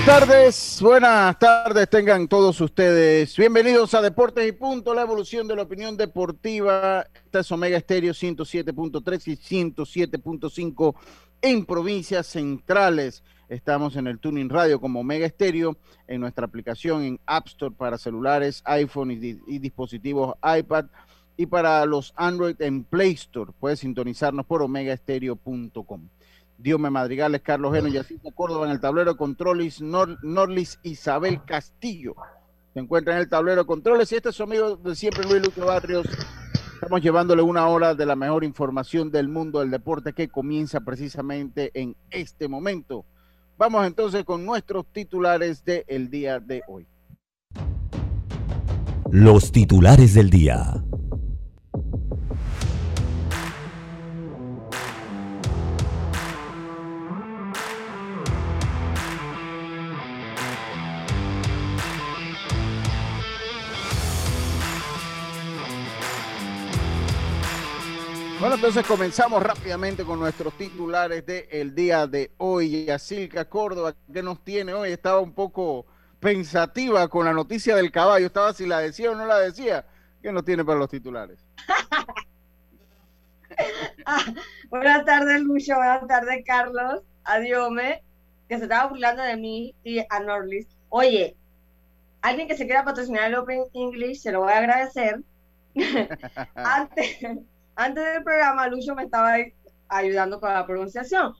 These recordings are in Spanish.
Buenas tardes, buenas tardes tengan todos ustedes. Bienvenidos a Deportes y Punto, la evolución de la opinión deportiva. Esta es Omega Estéreo 107.3 y 107.5 en provincias centrales. Estamos en el Tuning Radio como Omega Estéreo, en nuestra aplicación en App Store para celulares, iPhone y, y dispositivos iPad y para los Android en Play Store. Puedes sintonizarnos por omegaestereo.com. Diome Madrigales, Carlos Geno, Yacinta Córdoba en el tablero de controles, Norlis Isabel Castillo. Se encuentra en el tablero de controles y este es su amigo de siempre, Luis Luque Barrios. Estamos llevándole una hora de la mejor información del mundo del deporte que comienza precisamente en este momento. Vamos entonces con nuestros titulares del día de hoy. Los titulares del día. Bueno, entonces comenzamos rápidamente con nuestros titulares del día de hoy. Yacilca Córdoba, ¿qué nos tiene hoy? Estaba un poco pensativa con la noticia del caballo. Estaba si la decía o no la decía. ¿Qué nos tiene para los titulares? Ah, buenas tardes, Lucho. Buenas tardes, Carlos. Adiós, que se estaba burlando de mí y a Norlis. Oye, alguien que se quiera patrocinar el Open English, se lo voy a agradecer. Antes antes del programa, Lucho me estaba ayudando con la pronunciación,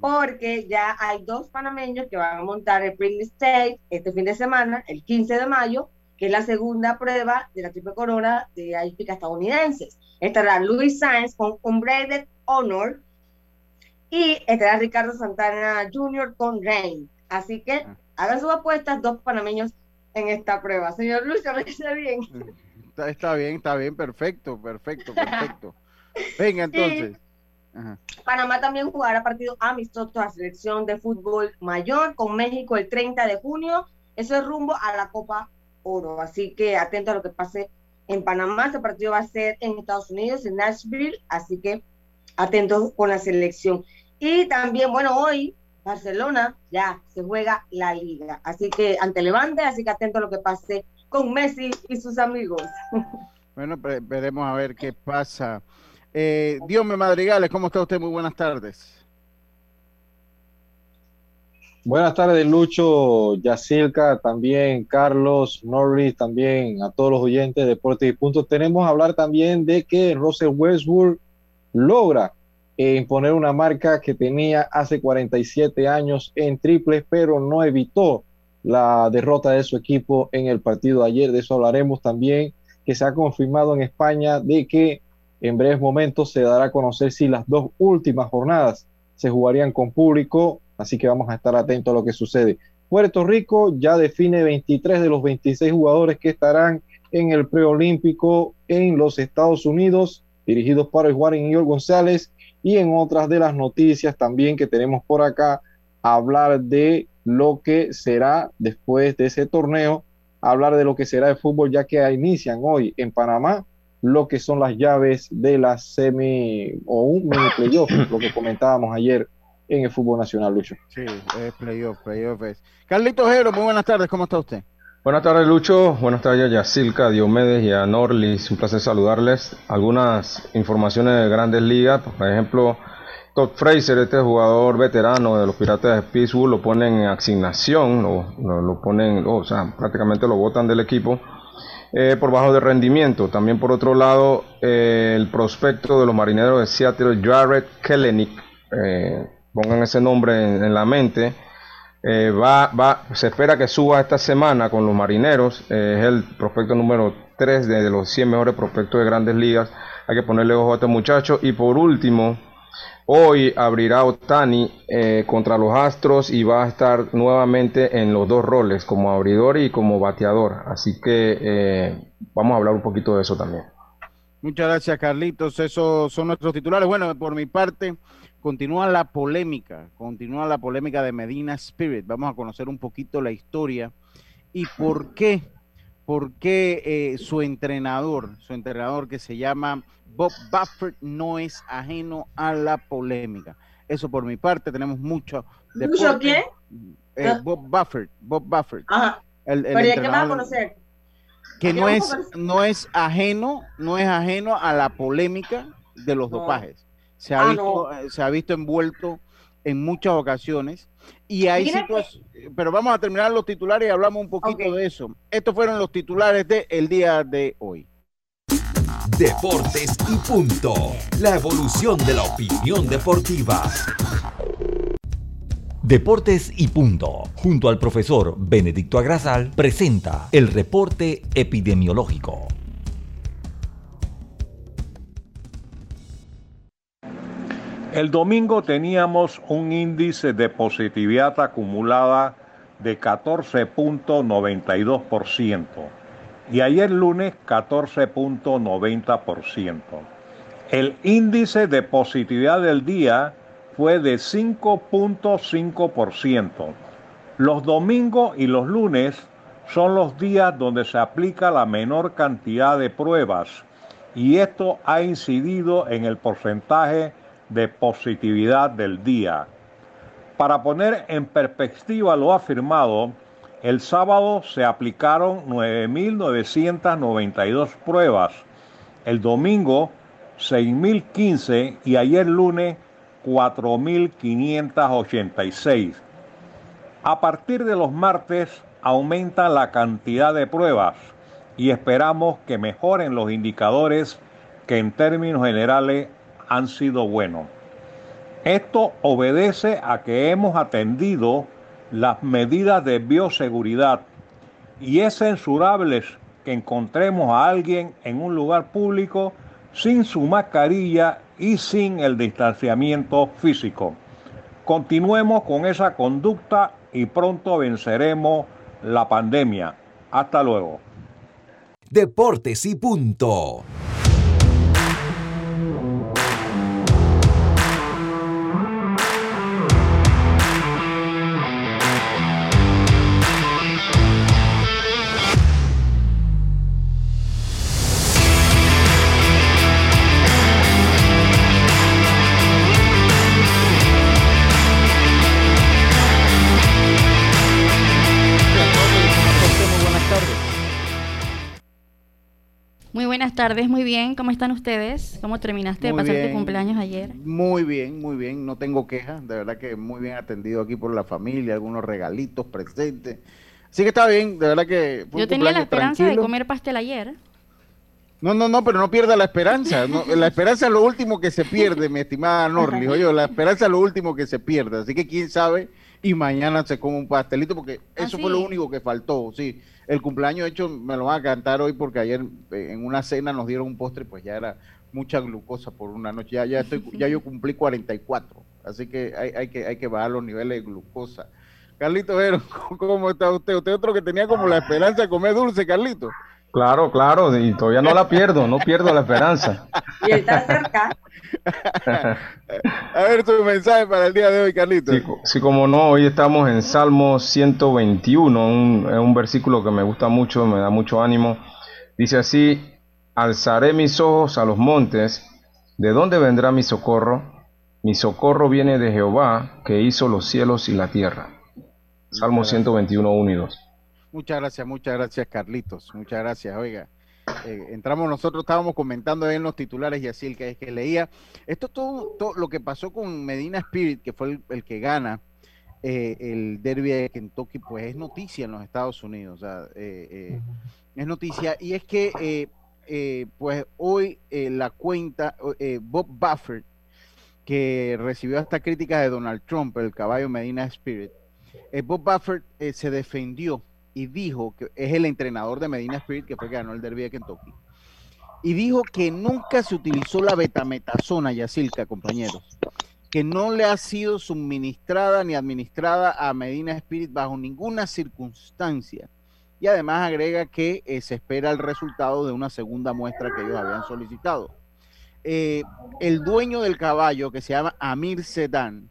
porque ya hay dos panameños que van a montar el Spring State este fin de semana, el 15 de mayo, que es la segunda prueba de la triple corona de hípica estadounidenses. Estará Luis Sainz con Unbraided Honor y estará Ricardo Santana Jr. con Rain. Así que ah. hagan sus apuestas, dos panameños en esta prueba. Señor Lucho, ¿me dice bien? Está, está, bien, está bien, perfecto, perfecto, perfecto. Venga, entonces. Panamá también jugará partido amistoso a selección de fútbol mayor con México el 30 de junio. Eso es rumbo a la Copa Oro. Así que atento a lo que pase en Panamá. Este partido va a ser en Estados Unidos, en Nashville. Así que atentos con la selección. Y también, bueno, hoy Barcelona ya se juega la liga. Así que ante Levante, así que atento a lo que pase con Messi y sus amigos. Bueno, veremos a ver qué pasa. Eh, me Madrigales, ¿cómo está usted? Muy buenas tardes. Buenas tardes, Lucho, Yacilca, también Carlos, Norris, también a todos los oyentes de Deportes y Puntos. Tenemos a hablar también de que Russell Westbrook logra eh, imponer una marca que tenía hace 47 años en triples, pero no evitó la derrota de su equipo en el partido de ayer. De eso hablaremos también, que se ha confirmado en España de que en breves momentos se dará a conocer si las dos últimas jornadas se jugarían con público, así que vamos a estar atentos a lo que sucede. Puerto Rico ya define 23 de los 26 jugadores que estarán en el preolímpico en los Estados Unidos, dirigidos por el Juan Miguel González, y en otras de las noticias también que tenemos por acá, hablar de lo que será después de ese torneo, hablar de lo que será el fútbol, ya que inician hoy en Panamá lo que son las llaves de la semi o un mini playoff, lo que comentábamos ayer en el fútbol nacional, Lucho. Sí, es playoff, playoff es. Carlito Jero, muy buenas tardes, ¿cómo está usted? Buenas tardes, Lucho. Buenas tardes a Yacilca, Diomedes y a Norlis. Un placer saludarles. Algunas informaciones de grandes ligas, por ejemplo, Todd Fraser, este jugador veterano de los Piratas de Pittsburgh, lo ponen en asignación, lo, lo, ponen, o sea, prácticamente lo botan del equipo eh, por bajo de rendimiento. También por otro lado, eh, el prospecto de los marineros de Seattle, Jared Kellenick, eh, pongan ese nombre en, la mente, va, va, se espera que suba esta semana con los marineros, es el prospecto número 3 de, de, los 100 mejores prospectos de grandes ligas. Hay que ponerle ojo a este muchacho. Y por último, Hoy abrirá Otani eh, contra los Astros y va a estar nuevamente en los dos roles, como abridor y como bateador. Así que eh, vamos a hablar un poquito de eso también. Muchas gracias, Carlitos. Esos son nuestros titulares. Bueno, por mi parte, continúa la polémica, continúa la polémica de Medina Spirit. Vamos a conocer un poquito la historia y por qué, por qué eh, su entrenador, su entrenador que se llama Bob Buffett no es ajeno a la polémica. Eso por mi parte, tenemos mucho. ¿Mucho quién? Eh, ah. Bob Buffett, Bob Buffett. Ajá. El, el ¿Pero qué más conocer? Que no es, no es ajeno, no es ajeno a la polémica de los dopajes. Se ha, ah, visto, eh, se ha visto envuelto en muchas ocasiones y hay situaciones, pero vamos a terminar los titulares y hablamos un poquito de eso. Estos fueron los titulares del el día de hoy. Deportes y punto. La evolución de la opinión deportiva. Deportes y punto. Junto al profesor Benedicto Agrasal presenta el reporte epidemiológico. El domingo teníamos un índice de positividad acumulada de 14.92% y ayer lunes 14.90%. El índice de positividad del día fue de 5.5%. Los domingos y los lunes son los días donde se aplica la menor cantidad de pruebas y esto ha incidido en el porcentaje de positividad del día. Para poner en perspectiva lo afirmado, el sábado se aplicaron 9.992 pruebas, el domingo 6.015 y ayer lunes 4.586. A partir de los martes aumenta la cantidad de pruebas y esperamos que mejoren los indicadores que en términos generales han sido buenos. Esto obedece a que hemos atendido las medidas de bioseguridad y es censurable que encontremos a alguien en un lugar público sin su mascarilla y sin el distanciamiento físico. Continuemos con esa conducta y pronto venceremos la pandemia. Hasta luego. Deportes y punto. Buenas tardes, muy bien. ¿Cómo están ustedes? ¿Cómo terminaste de pasar tu cumpleaños ayer? Muy bien, muy bien. No tengo quejas. De verdad que muy bien atendido aquí por la familia, algunos regalitos presentes. Así que está bien, de verdad que. Yo tenía la esperanza de comer pastel ayer. No, no, no, pero no pierda la esperanza. la esperanza es lo último que se pierde, mi estimada Norli. Oye, la esperanza es lo último que se pierde. Así que quién sabe, y mañana se come un pastelito, porque eso fue lo único que faltó, sí el cumpleaños hecho me lo van a cantar hoy porque ayer eh, en una cena nos dieron un postre, pues ya era mucha glucosa por una noche. Ya, ya, estoy, ya yo cumplí 44, así que hay, hay, que hay que bajar los niveles de glucosa. Carlito ¿cómo está usted? Usted otro que tenía como la esperanza de comer dulce, Carlito. Claro, claro, y todavía no la pierdo, no pierdo la esperanza. Y está cerca. A ver tu mensaje para el día de hoy, Carlito. Sí, como no, hoy estamos en Salmo 121, un, un versículo que me gusta mucho, me da mucho ánimo. Dice así, alzaré mis ojos a los montes, ¿de dónde vendrá mi socorro? Mi socorro viene de Jehová, que hizo los cielos y la tierra. Salmo 121, 1 y 2. Muchas gracias, muchas gracias, Carlitos. Muchas gracias, oiga. eh, entramos nosotros, estábamos comentando en los titulares y así el que, que leía. Esto todo, todo, lo que pasó con Medina Spirit, que fue el, que gana eh, el derby de Kentucky, pues es noticia en los Estados Unidos. es noticia. Y es que, pues hoy la cuenta, Bob Buffett, que recibió hasta críticas de Donald Trump, el caballo Medina Spirit, Bob Buffett se defendió y dijo que es el entrenador de Medina Spirit que fue que ganó el derby de Kentucky. Y dijo que nunca se utilizó la betametasona, Yacilca, compañeros, que no le ha sido suministrada ni administrada a Medina Spirit bajo ninguna circunstancia. Y además agrega que eh, se espera el resultado de una segunda muestra que ellos habían solicitado. Eh, el dueño del caballo, que se llama Amir Sedan,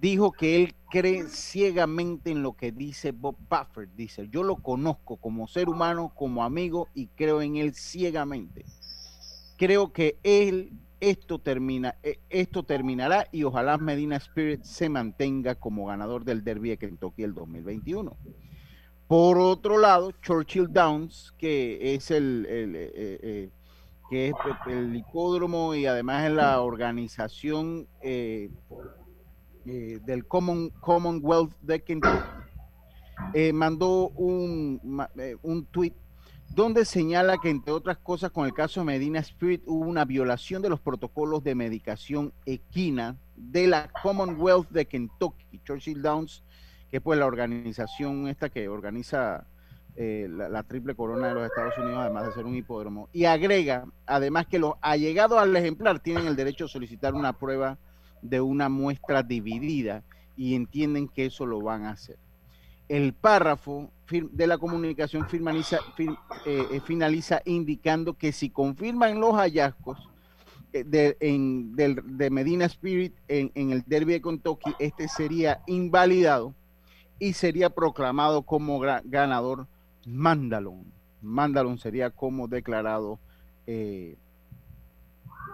dijo que él cree ciegamente en lo que dice Bob Buffett. Dice, yo lo conozco como ser humano, como amigo y creo en él ciegamente. Creo que él esto termina, eh, esto terminará y ojalá Medina Spirit se mantenga como ganador del Derby de Kentucky el 2021. Por otro lado, Churchill Downs, que es el, eh, eh, que es el hipódromo y además es la organización del Common, Commonwealth de Kentucky, eh, mandó un, eh, un tweet donde señala que, entre otras cosas, con el caso de Medina Spirit hubo una violación de los protocolos de medicación equina de la Commonwealth de Kentucky, Churchill Downs, que es pues la organización esta que organiza la, la, triple corona de los Estados Unidos, además de ser un hipódromo. Y agrega, además, que los allegados al ejemplar tienen el derecho a solicitar una prueba de una muestra dividida y entienden que eso lo van a hacer. El párrafo de la comunicación finaliza, eh, eh, finaliza indicando que si confirman los hallazgos eh, de, Medina Spirit en, el derby de Kentucky, este sería invalidado y sería proclamado como ganador Mandalon. Mandalon sería como declarado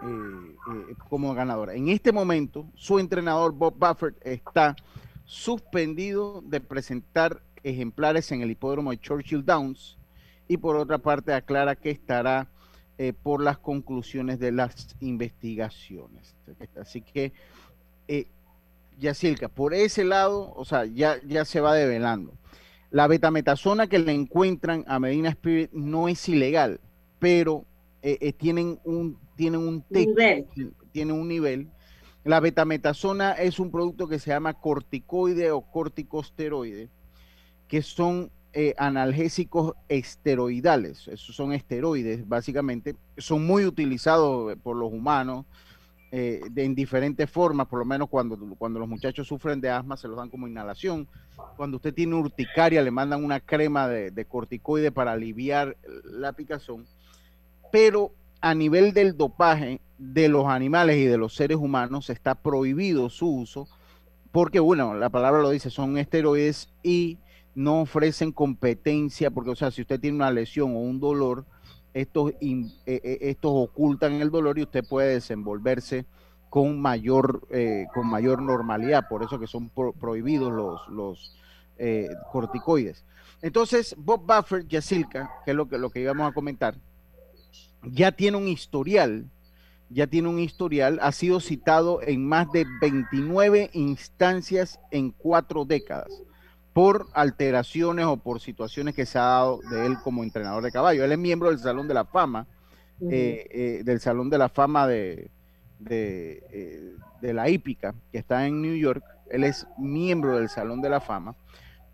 eh, como ganadora. En este momento, su entrenador Bob Buffett está suspendido de presentar ejemplares en el hipódromo de Churchill Downs y por otra parte aclara que estará eh, por las conclusiones de las investigaciones. Así que, eh, Yacilca, por ese lado, o sea, ya, ya se va develando. La betametasona que le encuentran a Medina Spirit no es ilegal, pero tienen un tienen un nivel. tiene un nivel. La betametasona es un producto que se llama corticoide o corticosteroide, que son eh, analgésicos esteroidales. Esos son esteroides, básicamente. Son muy utilizados por los humanos eh, en diferentes formas, por lo menos cuando, cuando los muchachos sufren de asma se los dan como inhalación. Cuando usted tiene urticaria le mandan una crema de, de corticoide para aliviar la picazón. Pero a nivel del dopaje de los animales y de los seres humanos está prohibido su uso porque, bueno, la palabra lo dice, son esteroides y no ofrecen competencia, porque, o sea, si usted tiene una lesión o un dolor, estos, eh, eh, estos ocultan el dolor y usted puede desenvolverse con mayor, eh, con mayor normalidad, por eso que son prohibidos los, los corticoides. Entonces, Bob Buffer, Yasilka, que es lo que, lo que íbamos a comentar, ya tiene un historial, ya tiene un historial, ha sido citado en más de 29 instancias en cuatro décadas por alteraciones o por situaciones que se ha dado de él como entrenador de caballo. Él es miembro del Salón de la Fama, eh, eh, del Salón de la Fama de, de, eh, de, la hípica, que está en New York. Él es miembro del Salón de la Fama,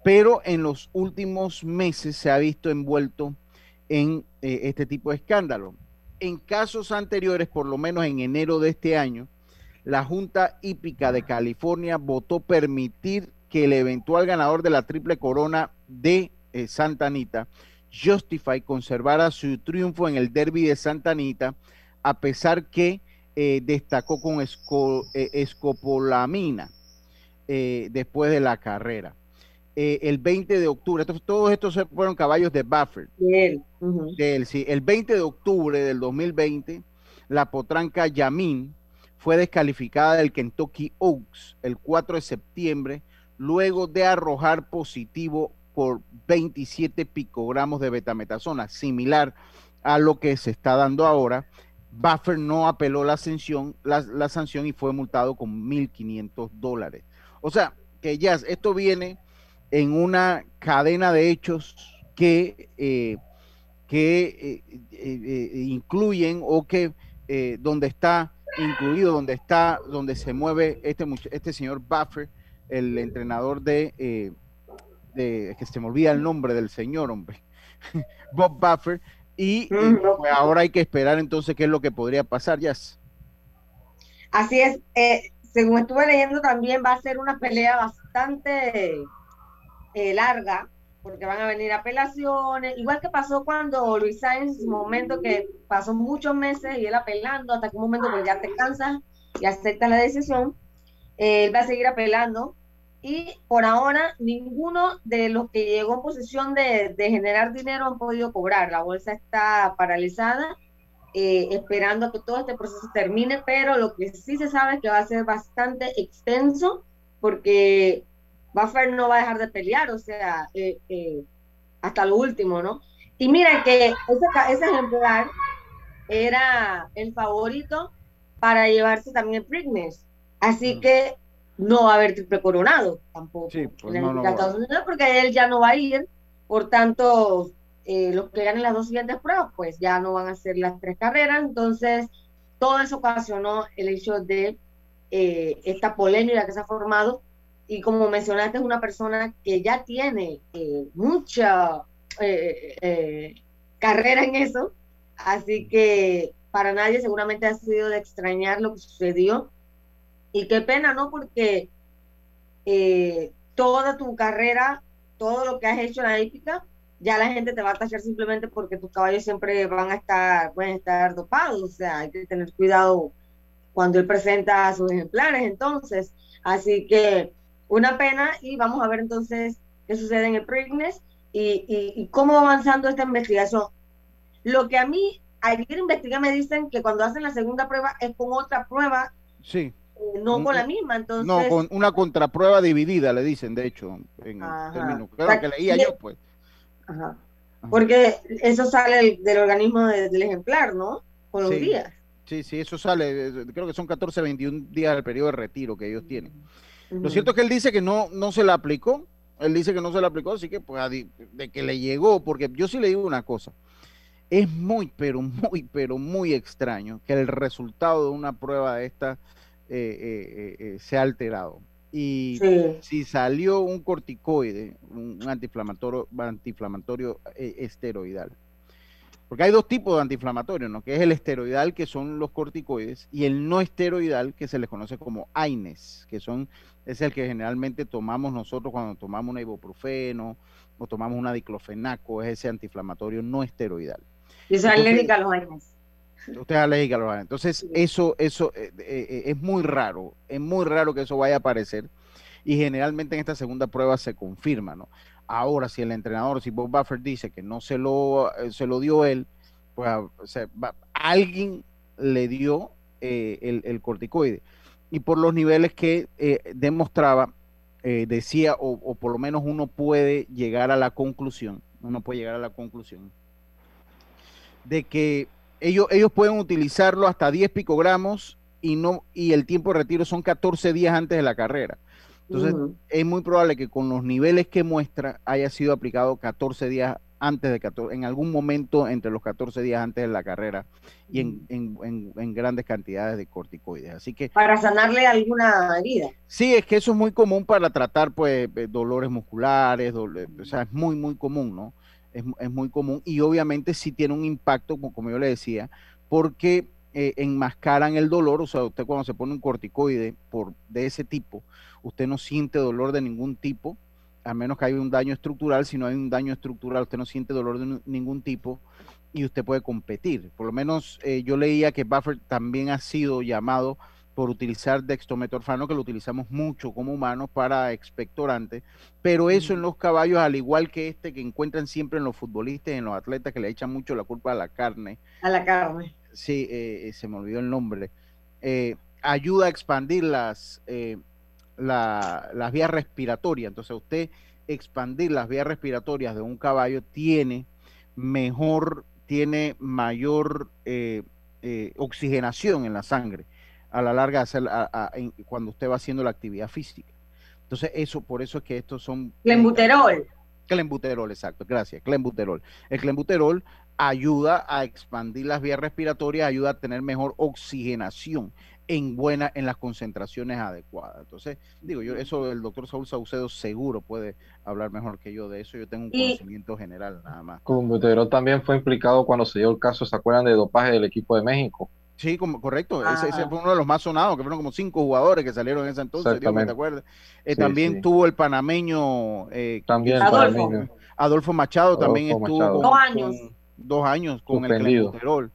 pero en los últimos meses se ha visto envuelto en este tipo de escándalo en casos anteriores, por lo menos en enero de este año, la Junta Hípica de California votó permitir que el eventual ganador de la triple corona de eh, Santa Anita, Justify, conservara su triunfo en el derby de Santa Anita, a pesar que eh, destacó con eh, escopolamina después de la carrera. Eh, el 20 de octubre. todos estos fueron caballos de Buffer. El 20 de octubre del 2020, la potranca Yamin fue descalificada del Kentucky Oaks el 4 de septiembre, luego de arrojar positivo por 27 picogramos de betametasona, similar a lo que se está dando ahora. Buffer no apeló la sanción, la, sanción y fue multado con 1.500 dólares. O sea, que ya esto viene en una cadena de hechos que, eh, que eh, eh, incluyen o que donde está incluido, donde está, donde se mueve este, este señor Buffer, el entrenador de, de, que se me olvida el nombre del señor, hombre, Bob Buffer, y, pues, ahora hay que esperar entonces qué es lo que podría pasar, Jazz. Así es, según estuve leyendo también va a ser una pelea bastante eh, larga, porque van a venir apelaciones, igual que pasó cuando Luis Sáenz, en su momento que pasó muchos meses y él apelando, hasta que un momento que ya te cansas y aceptas la decisión, él va a seguir apelando. Y por ahora, ninguno de los que llegó en posición de, generar dinero han podido cobrar. La bolsa está paralizada, eh, esperando que todo este proceso termine, pero lo que sí se sabe es que va a ser bastante extenso, porque Buffer no va a dejar de pelear, o sea, eh, eh, hasta lo último, ¿no? Y mira que ese, ese, ejemplar era el favorito para llevarse también el Preakness. Así mm. que no va a haber triple coronado tampoco sí, pues en no, Estados Unidos porque él ya no va a ir. Por tanto, eh, los que ganen las dos siguientes pruebas, pues ya no van a ser las tres carreras. Entonces, todo eso ocasionó el hecho de esta polémica que se ha formado y como mencionaste, es una persona que ya tiene eh, mucha eh, eh, carrera en eso, así que para nadie seguramente ha sido de extrañar lo que sucedió. Y qué pena, ¿no? Porque toda tu carrera, todo lo que has hecho en la épica, ya la gente te va a tachar simplemente porque tus caballos siempre van a estar, pueden estar dopados, o sea, hay que tener cuidado cuando él presenta sus ejemplares, entonces, así que una pena y vamos a ver entonces qué sucede en el Preakness y, y, cómo va avanzando esta investigación. Lo que a mí, ayer investigué, me dicen que cuando hacen la segunda prueba es con otra prueba. Sí. Eh, no con la misma, entonces. No, con una contraprueba dividida, le dicen, de hecho, en términos. Claro que leía yo, pues. Ajá. Porque eso sale del, organismo del ejemplar, ¿no? Con los días. Sí, sí, eso sale, creo que son 14, 21 días del periodo de retiro que ellos tienen. Lo cierto es que él dice que no, no se la aplicó. Él dice que no se la aplicó, así que pues de que le llegó, porque yo sí le digo una cosa. Es muy, pero muy, pero muy extraño que el resultado de una prueba de esta eh, eh, eh, sea alterado. Y si salió un corticoide, un antiinflamatorio, antiinflamatorio esteroidal, porque hay dos tipos de antiinflamatorios, ¿no? Que es el esteroidal, que son los corticoides, y el no esteroidal, que se les conoce como AINES, que son, es el que generalmente tomamos nosotros cuando tomamos un ibuprofeno o tomamos una diclofenaco, es ese antiinflamatorio no esteroidal. Yo soy alérgica a los AINES. Usted es alérgica a los AINES. Entonces, eso, eso eh, eh, eh, es muy raro, es muy raro que eso vaya a aparecer y generalmente en esta segunda prueba se confirma, ¿no? Ahora, si el entrenador, si Bob Buffer dice que no se lo, eh, se lo dio él, pues alguien le dio eh, el, corticoide. Y por los niveles que eh, demostraba, decía, o, por lo menos uno puede llegar a la conclusión, uno puede llegar a la conclusión de que ellos, ellos pueden utilizarlo hasta 10 picogramos y no y el tiempo de retiro son 14 días antes de la carrera. Entonces, es muy probable que con los niveles que muestra haya sido aplicado 14 días antes de 14, en algún momento entre los 14 días antes de la carrera y en, grandes cantidades de corticoides. Así que para sanarle alguna herida. Sí, es que eso es muy común para tratar pues eh, dolores musculares, o sea, es muy muy común, ¿no? Es, es, muy común y obviamente sí tiene un impacto, como yo le decía, porque eh, enmascaran el dolor, o sea, usted cuando se pone un corticoide por, de ese tipo, usted no siente dolor de ningún tipo, a menos que haya un daño estructural, si no hay un daño estructural, usted no siente dolor de ningún tipo y usted puede competir. Por lo menos eh, yo leía que Buffer también ha sido llamado por utilizar dextometorfano, que lo utilizamos mucho como humanos para expectorantes, pero eso en los caballos, al igual que este que encuentran siempre en los futbolistas, en los atletas que le echan mucho la culpa a la carne. A la carne sí, eh, eh, se me olvidó el nombre, eh, ayuda a expandir las, las vías respiratorias. Entonces, usted expandir las vías respiratorias de un caballo tiene mejor, tiene mayor eh, eh, oxigenación en la sangre a la larga hacer, cuando usted va haciendo la actividad física. Entonces, eso, por eso es que estos son... Clembuterol. Clembuterol, exacto, gracias, clembuterol. El clembuterol ayuda a expandir las vías respiratorias, ayuda a tener mejor oxigenación en buena, en las concentraciones adecuadas. Entonces, digo yo, eso el doctor Saúl Saucedo seguro puede hablar mejor que yo de eso. Yo tengo un conocimiento general nada más. Clembuterol también fue implicado cuando se dio el caso, ¿se acuerdan de dopaje del equipo de México? Sí, como, correcto. Ese, ah. fue uno de los más sonados, que fueron como cinco jugadores que salieron en ese entonces. Dios ¿te acuerdas? Eh, también tuvo el panameño. Eh, también Adolfo. Adolfo Machado también estuvo. dos años. Dos años con el clenbuterol.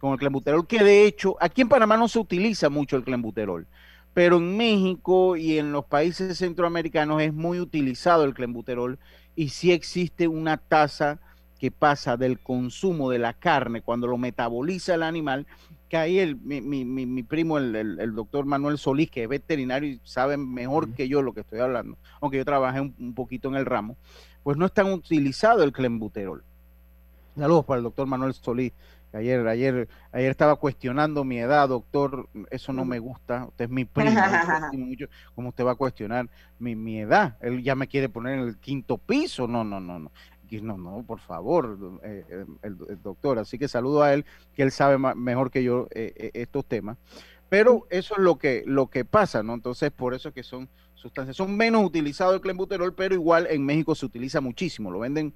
Con el clenbuterol, que de hecho, aquí en Panamá no se utiliza mucho el clenbuterol. Pero en México y en los países centroamericanos es muy utilizado el clenbuterol y sí existe una tasa que pasa del consumo de la carne cuando lo metaboliza el animal que ahí el, mi, mi, mi, primo, el, el, doctor Manuel Solís, que es veterinario y sabe mejor que yo lo que estoy hablando, aunque yo trabajé un, poquito en el ramo, pues no es tan utilizado el clenbuterol. Saludos para el doctor Manuel Solís. Ayer, ayer, ayer estaba cuestionando mi edad, doctor. Eso no me gusta. Usted es mi primo. ¿Cómo usted va a cuestionar mi, mi edad? Él ya me quiere poner en el quinto piso. No, no, no, no no, no, por favor, eh, eh, el, doctor. Así que saludo a él, que él sabe mejor que yo eh, estos temas. Pero eso es lo que, lo que pasa, ¿no? Entonces, por eso es que son sustancias, son menos utilizados el clenbuterol, pero igual en México se utiliza muchísimo, lo venden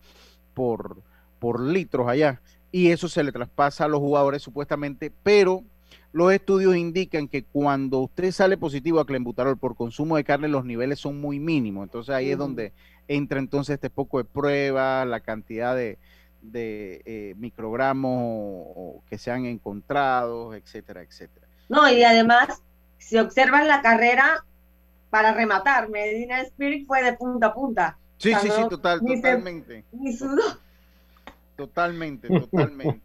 por, por litros allá. Y eso se le traspasa a los jugadores supuestamente, pero los estudios indican que cuando usted sale positivo a clenbuterol por consumo de carne, los niveles son muy mínimos. Entonces ahí es donde entra entonces este poco de prueba, la cantidad de, de eh, microgramos que se han encontrado, etcétera, etcétera. No, y además, si observan la carrera, para rematar, Medina Spirit fue de punta a punta. Sí, sí, sí, total, totalmente. Totalmente, totalmente.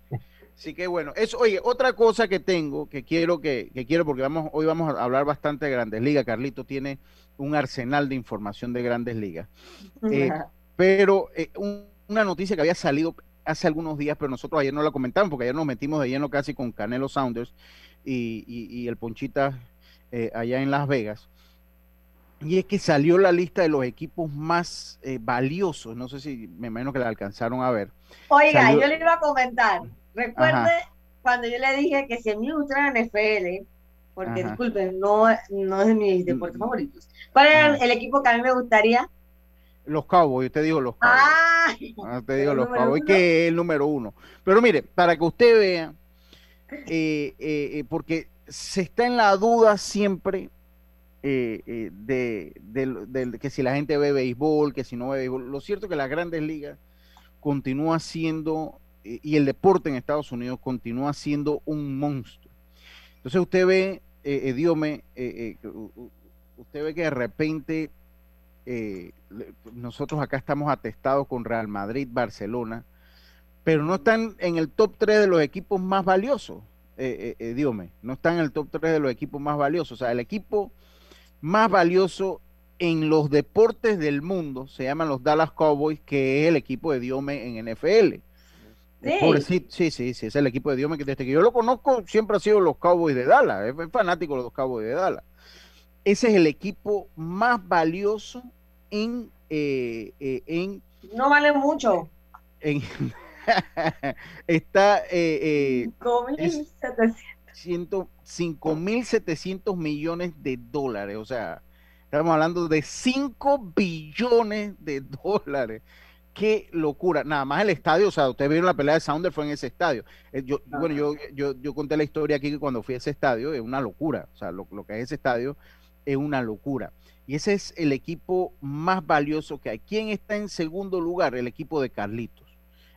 Así que bueno, eso, oye, otra cosa que tengo, que quiero que, que quiero, porque vamos, hoy vamos a hablar bastante de grandes ligas. Carlito tiene un arsenal de información de grandes ligas. Eh, pero eh, una noticia que había salido hace algunos días, pero nosotros ayer no la comentamos, porque ayer nos metimos de lleno casi con Canelo Saunders y, el Ponchita eh, allá en Las Vegas. Y es que salió la lista de los equipos más valiosos. No sé si me imagino que la alcanzaron a ver. Oiga, yo le iba a comentar. Recuerde cuando yo le dije que si en mi ultra NFL, porque disculpen, no, no es de mis deportes mm. favoritos. ¿Cuál es el equipo que a mí me gustaría? Los Cowboys, usted dijo los Cowboys. Ah, usted dijo los Cowboys, que es el número uno. Pero mire, para que usted vea, eh, eh, eh, porque se está en la duda siempre de, de, que si la gente ve béisbol, que si no ve béisbol. Lo cierto es que las grandes ligas continúa siendo, y el deporte en Estados Unidos continúa siendo un monstruo. Entonces usted ve eh, Diome, eh, eh, usted ve que de repente eh, nosotros acá estamos atestados con Real Madrid, Barcelona, pero no están en el top 3 de los equipos más valiosos, Diome, no están en el top 3 de los equipos más valiosos. O sea, el equipo más valioso en los deportes del mundo se llaman los Dallas Cowboys, que es el equipo de Diome en NFL. Sí. sí, sí, sí, es el equipo de Dios que desde que yo lo conozco siempre ha sido los Cowboys de Dallas, es, fanático de los Cowboys de Dallas. Ese es el equipo más valioso en... Eh, eh, en no vale mucho. En, está... Eh, 5.700 millones de dólares, o sea, estamos hablando de 5 billones de dólares qué locura. Nada más el estadio, o sea, ustedes vieron la pelea de Sounder, fue en ese estadio. Eh, yo, bueno, yo, yo, yo conté la historia aquí que cuando fui a ese estadio es una locura. O sea, lo, que es ese estadio es una locura. Y ese es el equipo más valioso que hay. ¿Quién está en segundo lugar? El equipo de Carlitos.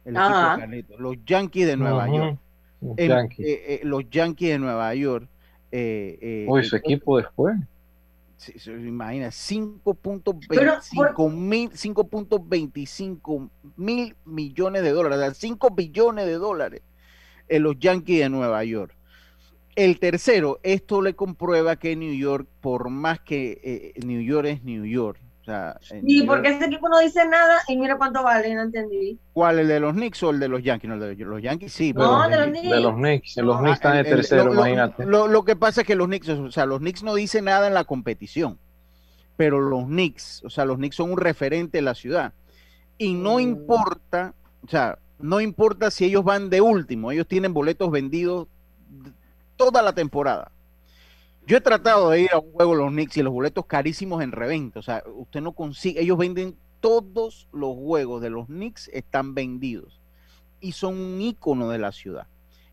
El equipo de Carlitos. Los Yankees de Nueva York. Los, Yankees. Eh, eh, los Yankees de Nueva York. Eh, su equipo después imagina, 5.25 mil, 5.25 mil millones de dólares, 5 billones de dólares en los Yankees de Nueva York. El tercero, esto le comprueba que New York, por más que eh, New York es New York, y porque ese equipo no dice nada y mira cuánto vale, no entendí. ¿Cuál, el de los Knicks o el de los Yankees? No, el de los Yankees sí. No, de los Knicks. De los Knicks, los Knicks están en tercero, imagínate. Lo, que pasa es que los Knicks, o sea, los Knicks no dicen nada en la competición, pero los Knicks, o sea, los Knicks son un referente en la ciudad. Y no mm. importa, o sea, no importa si ellos van de último, ellos tienen boletos vendidos toda la temporada. Yo he tratado de ir a un juego de los Knicks y los boletos carísimos en reventa. O sea, usted no consigue, ellos venden todos los juegos de los Knicks están vendidos y son un ícono de la ciudad.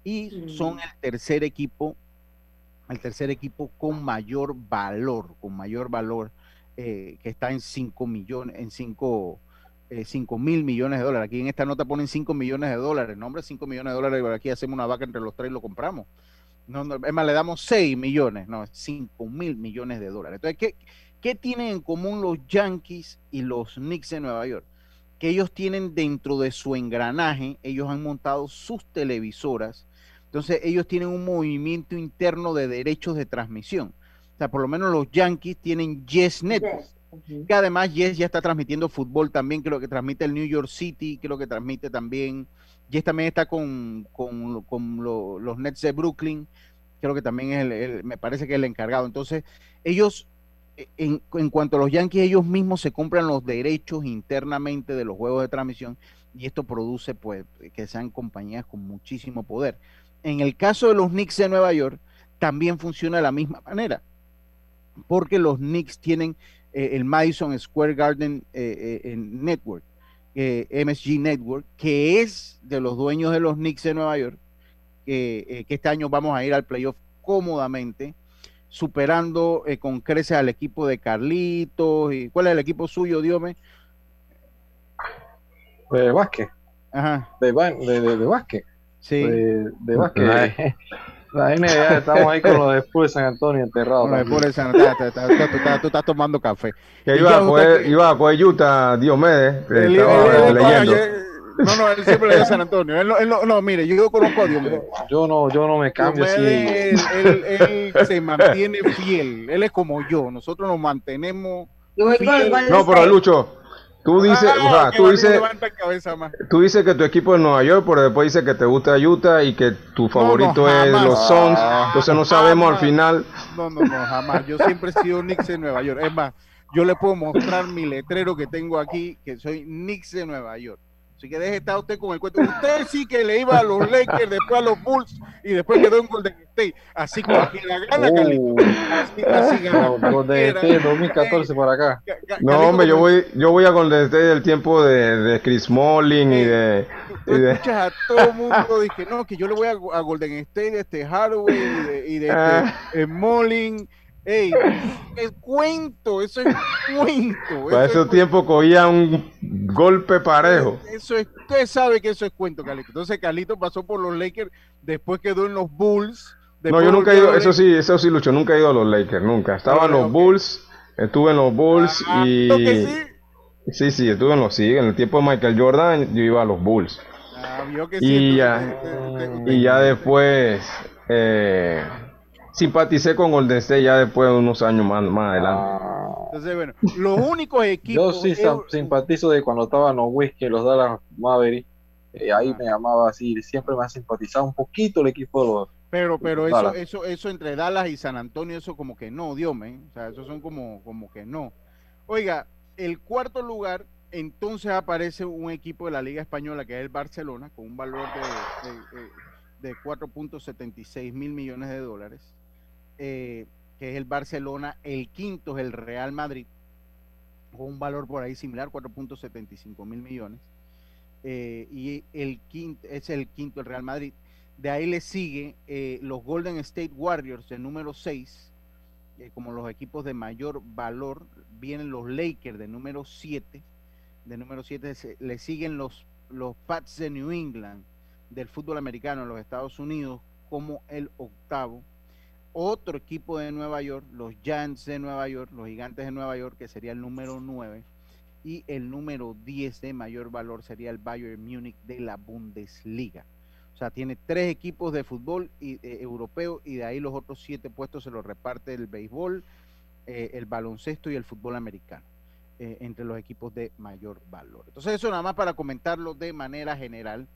Y son mm. el tercer equipo, el tercer equipo con mayor valor, con mayor valor, eh, que está en 5 millones, en 5 eh, mil millones de dólares. Aquí en esta nota ponen 5 millones de dólares. No, hombre, 5 millones de dólares. Aquí hacemos una vaca entre los tres y lo compramos. No, es más, le damos 6 millones, no, 5 mil millones de dólares. Entonces, ¿qué, ¿qué tienen en común los Yankees y los Knicks de Nueva York? Que ellos tienen dentro de su engranaje, ellos han montado sus televisoras, entonces ellos tienen un movimiento interno de derechos de transmisión. O sea, por lo menos los Yankees tienen Yes Network. Que además Yes ya está transmitiendo fútbol también, creo que transmite el New York City, creo que transmite también Jess también está con, los Nets de Brooklyn, creo que también es el, me parece que es el encargado. Entonces, ellos, e, en, en, cuanto a los Yankees, ellos mismos se compran los derechos internamente de los juegos de transmisión y esto produce pues que sean compañías con muchísimo poder. En el caso de los Knicks de Nueva York, también funciona de la misma manera, porque los Knicks tienen eh, el Madison Square Garden eh, eh, Network eh, MSG Network, que es de los dueños de los Knicks de Nueva York, eh, que este año vamos a ir al playoff cómodamente, superando eh, con creces al equipo de Carlitos. Y, ¿Cuál es el equipo suyo, Diome? De básquet. Ajá. De, de. Sí. De, de básquet. La NBA, estamos ahí con los de Spurs de San Antonio enterrados. Los de Spurs de San Antonio, tú estás tomando café. Que iba iba a coger Utah Diomedes. leyendo. No, no, él siempre le dio San Antonio. Él, él, no, mire, yo conozco a Diomedes. Yo no, yo no me cambio así. Él, él, se mantiene fiel. Él es como yo. Nosotros nos mantenemos. Fiel. No, pero Lucho, Tú dices, o sea, tú dices, tú dices que tu equipo es Nueva York, pero después dices que te gusta Utah y que tu favorito es los Suns. Entonces no sabemos al final. No, no, no, jamás. Yo siempre he sido Knicks en Nueva York. Es más, yo le puedo mostrar mi letrero que tengo aquí, que soy Knicks de Nueva York. Así que deje estar usted con el cuento. Usted sí que le iba a los Lakers, después a los Bulls y después quedó en Golden State. Así aquí la gana, uh, Así, así gana. Golden State 2014 por acá. No, hombre, yo voy, yo voy a Golden State del tiempo de, de Chris Molling y de. Tú, escuchas a todo el mundo, dije, no, que yo le voy a, a Golden State, de este Hathaway y de, y de ah. este, Molling Ey, es cuento, eso es cuento. Para ese tiempo cogía un golpe parejo. Eso es, usted sabe que eso es cuento, Carlito. Entonces Carlito pasó por los Lakers, después quedó en los Bulls. No, yo nunca he ido, eso sí, eso sí, Lucho, nunca he ido a los Lakers, nunca. Estaba en los Bulls, estuve en los Bulls ah, y... Sí? sí, sí, estuve en los, sí, en el tiempo de Michael Jordan yo iba a los Bulls. Ah, vio que sí, y, ya, y ya después... Eh, simpaticé con Golden State ya después de unos años más, más adelante. Ah. Entonces, bueno, los únicos equipos. Yo sí simpatizo de cuando estaban los Whisky, los Dallas Mavericks. Eh, ahí me llamaba así, siempre me ha simpatizado un poquito el equipo de los. Pero, pero eso, eso, eso entre Dallas y San Antonio, eso como que no, Dios me. O sea, eso son como, como que no. Oiga, el cuarto lugar, entonces aparece un equipo de la Liga Española que es el Barcelona, con un valor de, de, de 4.76 mil millones de dólares. Eh, que es el Barcelona, el quinto es el Real Madrid, con un valor por ahí similar, 4.75 mil millones, eh, y el quinto es el quinto el Real Madrid. De ahí le sigue eh, los Golden State Warriors, el número 6, como los equipos de mayor valor, vienen los Lakers de número 7, de número 7 le siguen los, los Pats de New England del fútbol americano en los Estados Unidos como el octavo otro equipo de Nueva York, los Giants de Nueva York, los Gigantes de Nueva York, que sería el número 9, y el número 10 de mayor valor sería el Bayern Múnich de la Bundesliga. O sea, tiene tres equipos de fútbol y, eh, europeo y de ahí los otros siete puestos se los reparte el béisbol, eh, el baloncesto y el fútbol americano. eh, entre los equipos de mayor valor. Entonces eso nada más para comentarlo de manera general.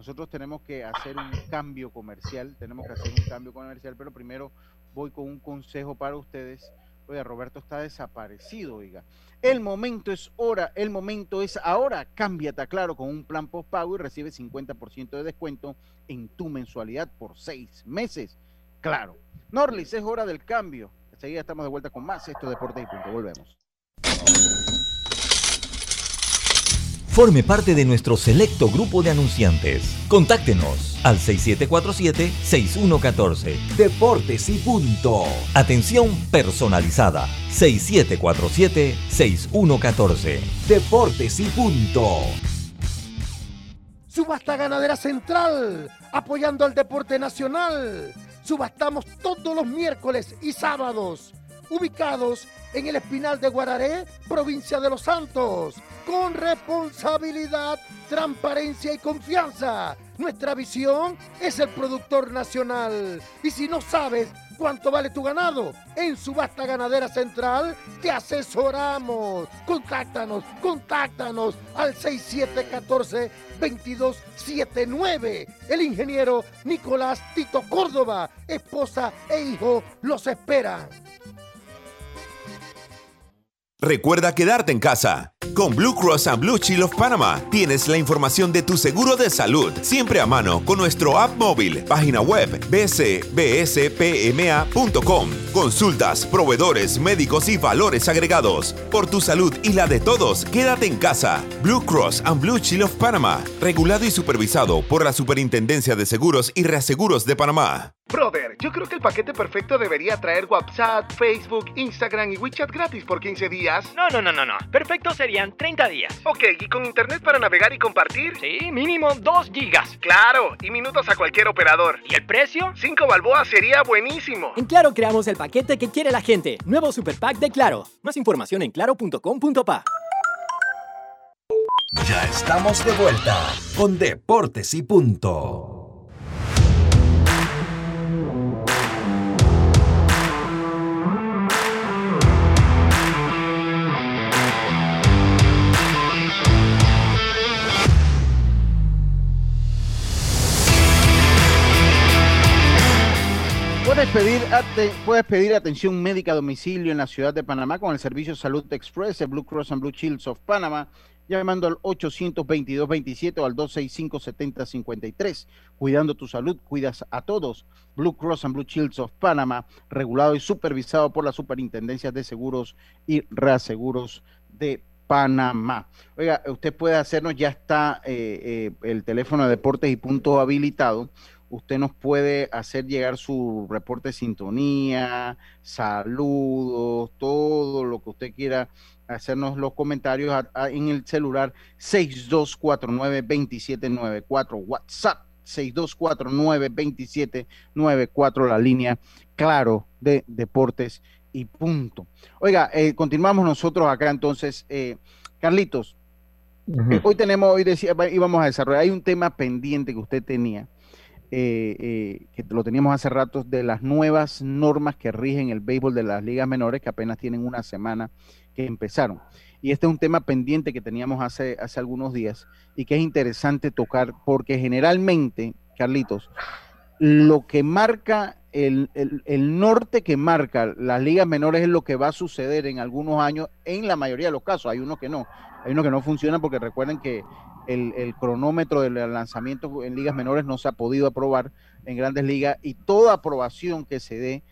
Nosotros tenemos que hacer un cambio comercial, tenemos que hacer un cambio comercial, pero primero voy con un consejo para ustedes. Oiga, Roberto está desaparecido, oiga. El momento es hora, el momento es ahora. Cámbiate, claro, con un plan postpago y recibe 50% de descuento en tu mensualidad por seis meses. Claro. Norlis, es hora del cambio. Enseguida estamos de vuelta con más Esto Deporte y Punto. Volvemos. Forme parte de nuestro selecto grupo de anunciantes. Contáctenos al 6747-6114. Deportes y punto. Atención personalizada. 6747-6114. Deportes y punto. Subasta Ganadera Central, apoyando al deporte nacional. Subastamos todos los miércoles y sábados, ubicados en el Espinal de Guararé, provincia de Los Santos con responsabilidad, transparencia y confianza. Nuestra visión es el productor nacional. Y si no sabes cuánto vale tu ganado, en Subasta Ganadera Central te asesoramos. Contáctanos, contáctanos al 6714-2279. El ingeniero Nicolás Tito Córdoba, esposa e hijo los esperan. Recuerda quedarte en casa. Con Blue Cross and Blue Shield of Panama tienes la información de tu seguro de salud siempre a mano con nuestro app móvil, página web bcbspma.com. Consultas, proveedores, médicos y valores agregados. Por tu salud y la de todos, quédate en casa. Blue Cross and Blue Shield of Panama, regulado y supervisado por la Superintendencia de Seguros y Reaseguros de Panamá. Brother, yo creo que el paquete perfecto debería traer WhatsApp, Facebook, Instagram y WeChat gratis por 15 días. No, no, no, no, no. Perfecto serían 30 días. Ok, ¿y con internet para navegar y compartir? Sí, mínimo 2 gigas. Claro, y minutos a cualquier operador. ¿Y el precio? 5 balboas sería buenísimo. En Claro creamos el paquete que quiere la gente. Nuevo Super Pack de Claro. Más información en claro.com.pa. Ya estamos de vuelta con Deportes y Punto. Puedes pedir, puedes pedir atención médica a domicilio en la ciudad de Panamá con el servicio Salud Express de Blue Cross and Blue Shields of Panama, llamando al 822-27 o al 265-7053. Cuidando tu salud, cuidas a todos. Blue Cross and Blue Shields of Panama, regulado y supervisado por la Superintendencia de Seguros y Reaseguros de Panamá. Oiga, usted puede hacernos, ya está eh, eh, el teléfono de deportes y puntos habilitado usted nos puede hacer llegar su reporte de sintonía, saludos, todo lo que usted quiera, hacernos los comentarios en el celular 6249-2794, WhatsApp 6249-2794, la línea claro de deportes y punto. Oiga, eh, continuamos nosotros acá entonces. Eh, Carlitos, eh, hoy tenemos, hoy decía, íbamos a desarrollar, hay un tema pendiente que usted tenía eh, eh, que lo teníamos hace rato, de las nuevas normas que rigen el béisbol de las ligas menores, que apenas tienen una semana que empezaron. Y este es un tema pendiente que teníamos hace, hace algunos días y que es interesante tocar porque generalmente, Carlitos, lo que marca el, el, norte que marca las ligas menores es lo que va a suceder en algunos años, en la mayoría de los casos, hay unos que no, hay unos que no funcionan porque recuerden que el, cronómetro del lanzamiento en ligas menores no se ha podido aprobar en grandes ligas y toda aprobación que se dé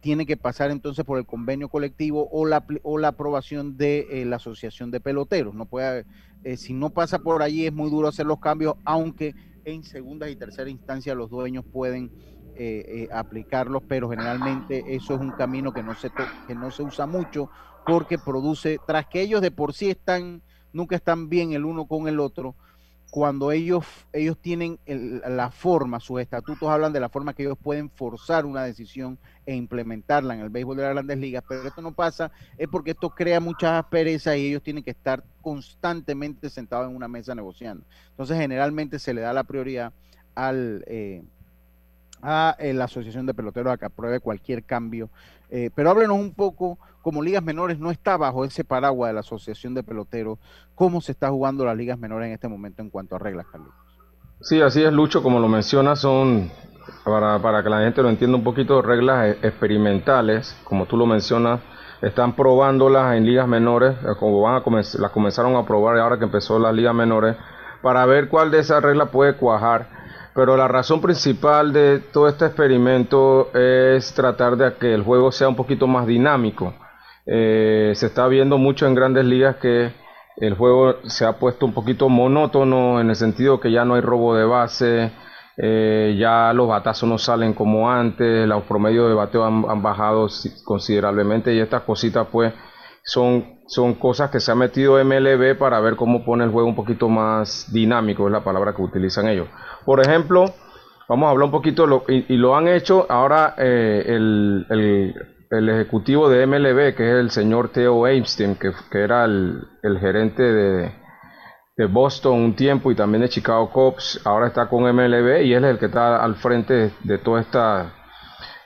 tiene que pasar entonces por el convenio colectivo o la, o la aprobación de eh, la asociación de peloteros. No puede, eh, si no pasa por allí es muy duro hacer los cambios, aunque en segunda y tercera instancia los dueños pueden eh, aplicarlos, pero generalmente eso es un camino que no se que no se usa mucho porque produce, tras que ellos de por sí están nunca están bien el uno con el otro. Cuando ellos, ellos tienen la forma, sus estatutos hablan de la forma que ellos pueden forzar una decisión e implementarla en el béisbol de las grandes ligas, pero esto no pasa, es porque esto crea muchas asperezas y ellos tienen que estar constantemente sentados en una mesa negociando. Entonces, generalmente se le da la prioridad al, eh, a eh, la Asociación de Peloteros a que apruebe cualquier cambio. Eh, pero háblenos un poco, como ligas menores no está bajo ese paraguas de la Asociación de Peloteros, ¿cómo se está jugando las ligas menores en este momento en cuanto a reglas, Carlos? Sí, así es, Lucho, como lo menciona, son, para, para que la gente lo entienda un poquito, reglas e, experimentales, como tú lo mencionas, están probándolas en ligas menores, eh, como van a las comenzaron a probar ahora que empezó las ligas menores, para ver cuál de esas reglas puede cuajar pero la razón principal de todo este experimento es tratar de que el juego sea un poquito más dinámico. Eh, se está viendo mucho en grandes ligas que el juego se ha puesto un poquito monótono en el sentido que ya no hay robo de base, eh, ya los batazos no salen como antes, los promedios de bateo han, han bajado considerablemente y estas cositas pues son, son cosas que se ha metido MLB para ver cómo pone el juego un poquito más dinámico, es la palabra que utilizan ellos. Por ejemplo, vamos a hablar un poquito, y, lo han hecho ahora eh, el, el, ejecutivo de MLB, que es el señor Theo Einstein, que, que era el, gerente de, de, Boston un tiempo y también de Chicago Cubs, ahora está con MLB y él es el que está al frente de toda esta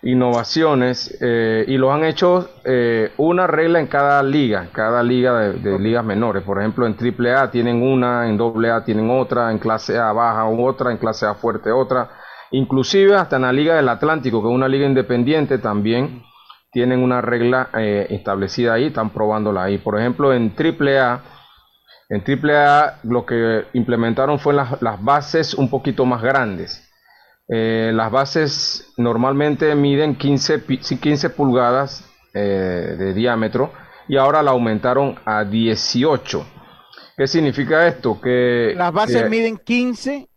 innovaciones eh, y lo han hecho eh, una regla en cada liga, cada liga de, ligas menores. Por ejemplo, en AAA tienen una, en AA tienen otra, en clase A baja otra, en clase A fuerte otra. Inclusive hasta en la Liga del Atlántico, que es una liga independiente, también tienen una regla eh, establecida ahí, están probándola ahí. Por ejemplo, en AAA, en AAA lo que implementaron fue las, las bases un poquito más grandes. Eh, las bases normalmente miden 15, 15 pulgadas eh, de diámetro y ahora la aumentaron a 18. ¿Qué significa esto? Que las bases miden 15.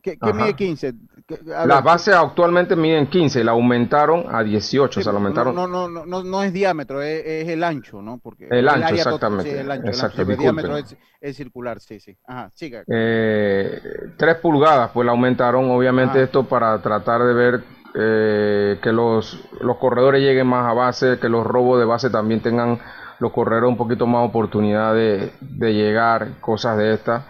¿Qué, mide 15? Las bases actualmente miden 15, la aumentaron a 18, se la aumentaron. No, no, no, no, no es diámetro, es, el ancho, ¿no? Porque el ancho, exactamente. el ancho, Exacto, el, diámetro es, circular, sí, sí. Ajá, siga. Eh, tres pulgadas, pues la aumentaron, obviamente esto para tratar de ver eh, que los, los corredores lleguen más a base, que los robos de base también tengan los corredores un poquito más oportunidad de, de llegar, cosas de estas.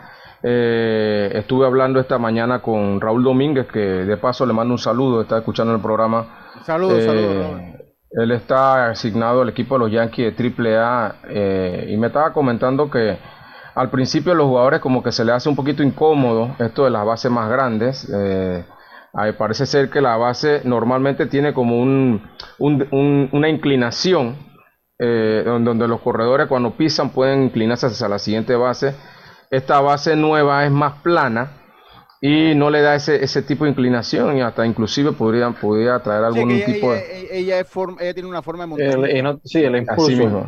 Eh, estuve hablando esta mañana con Raúl Domínguez, que de paso le mando un saludo, está escuchando el programa. Saludos, eh, saludos. Él está asignado al equipo de los Yankees de AAA eh, y me estaba comentando que al principio los jugadores como que se le hace un poquito incómodo esto de las bases más grandes. Eh, parece ser que la base normalmente tiene como un, una inclinación donde los corredores cuando pisan pueden inclinarse hacia la siguiente base esta base nueva es más plana y no le da ese, ese tipo de inclinación y hasta inclusive podría, podría traer algún tipo de... Ella, tiene una forma de montar. sí, el impulso.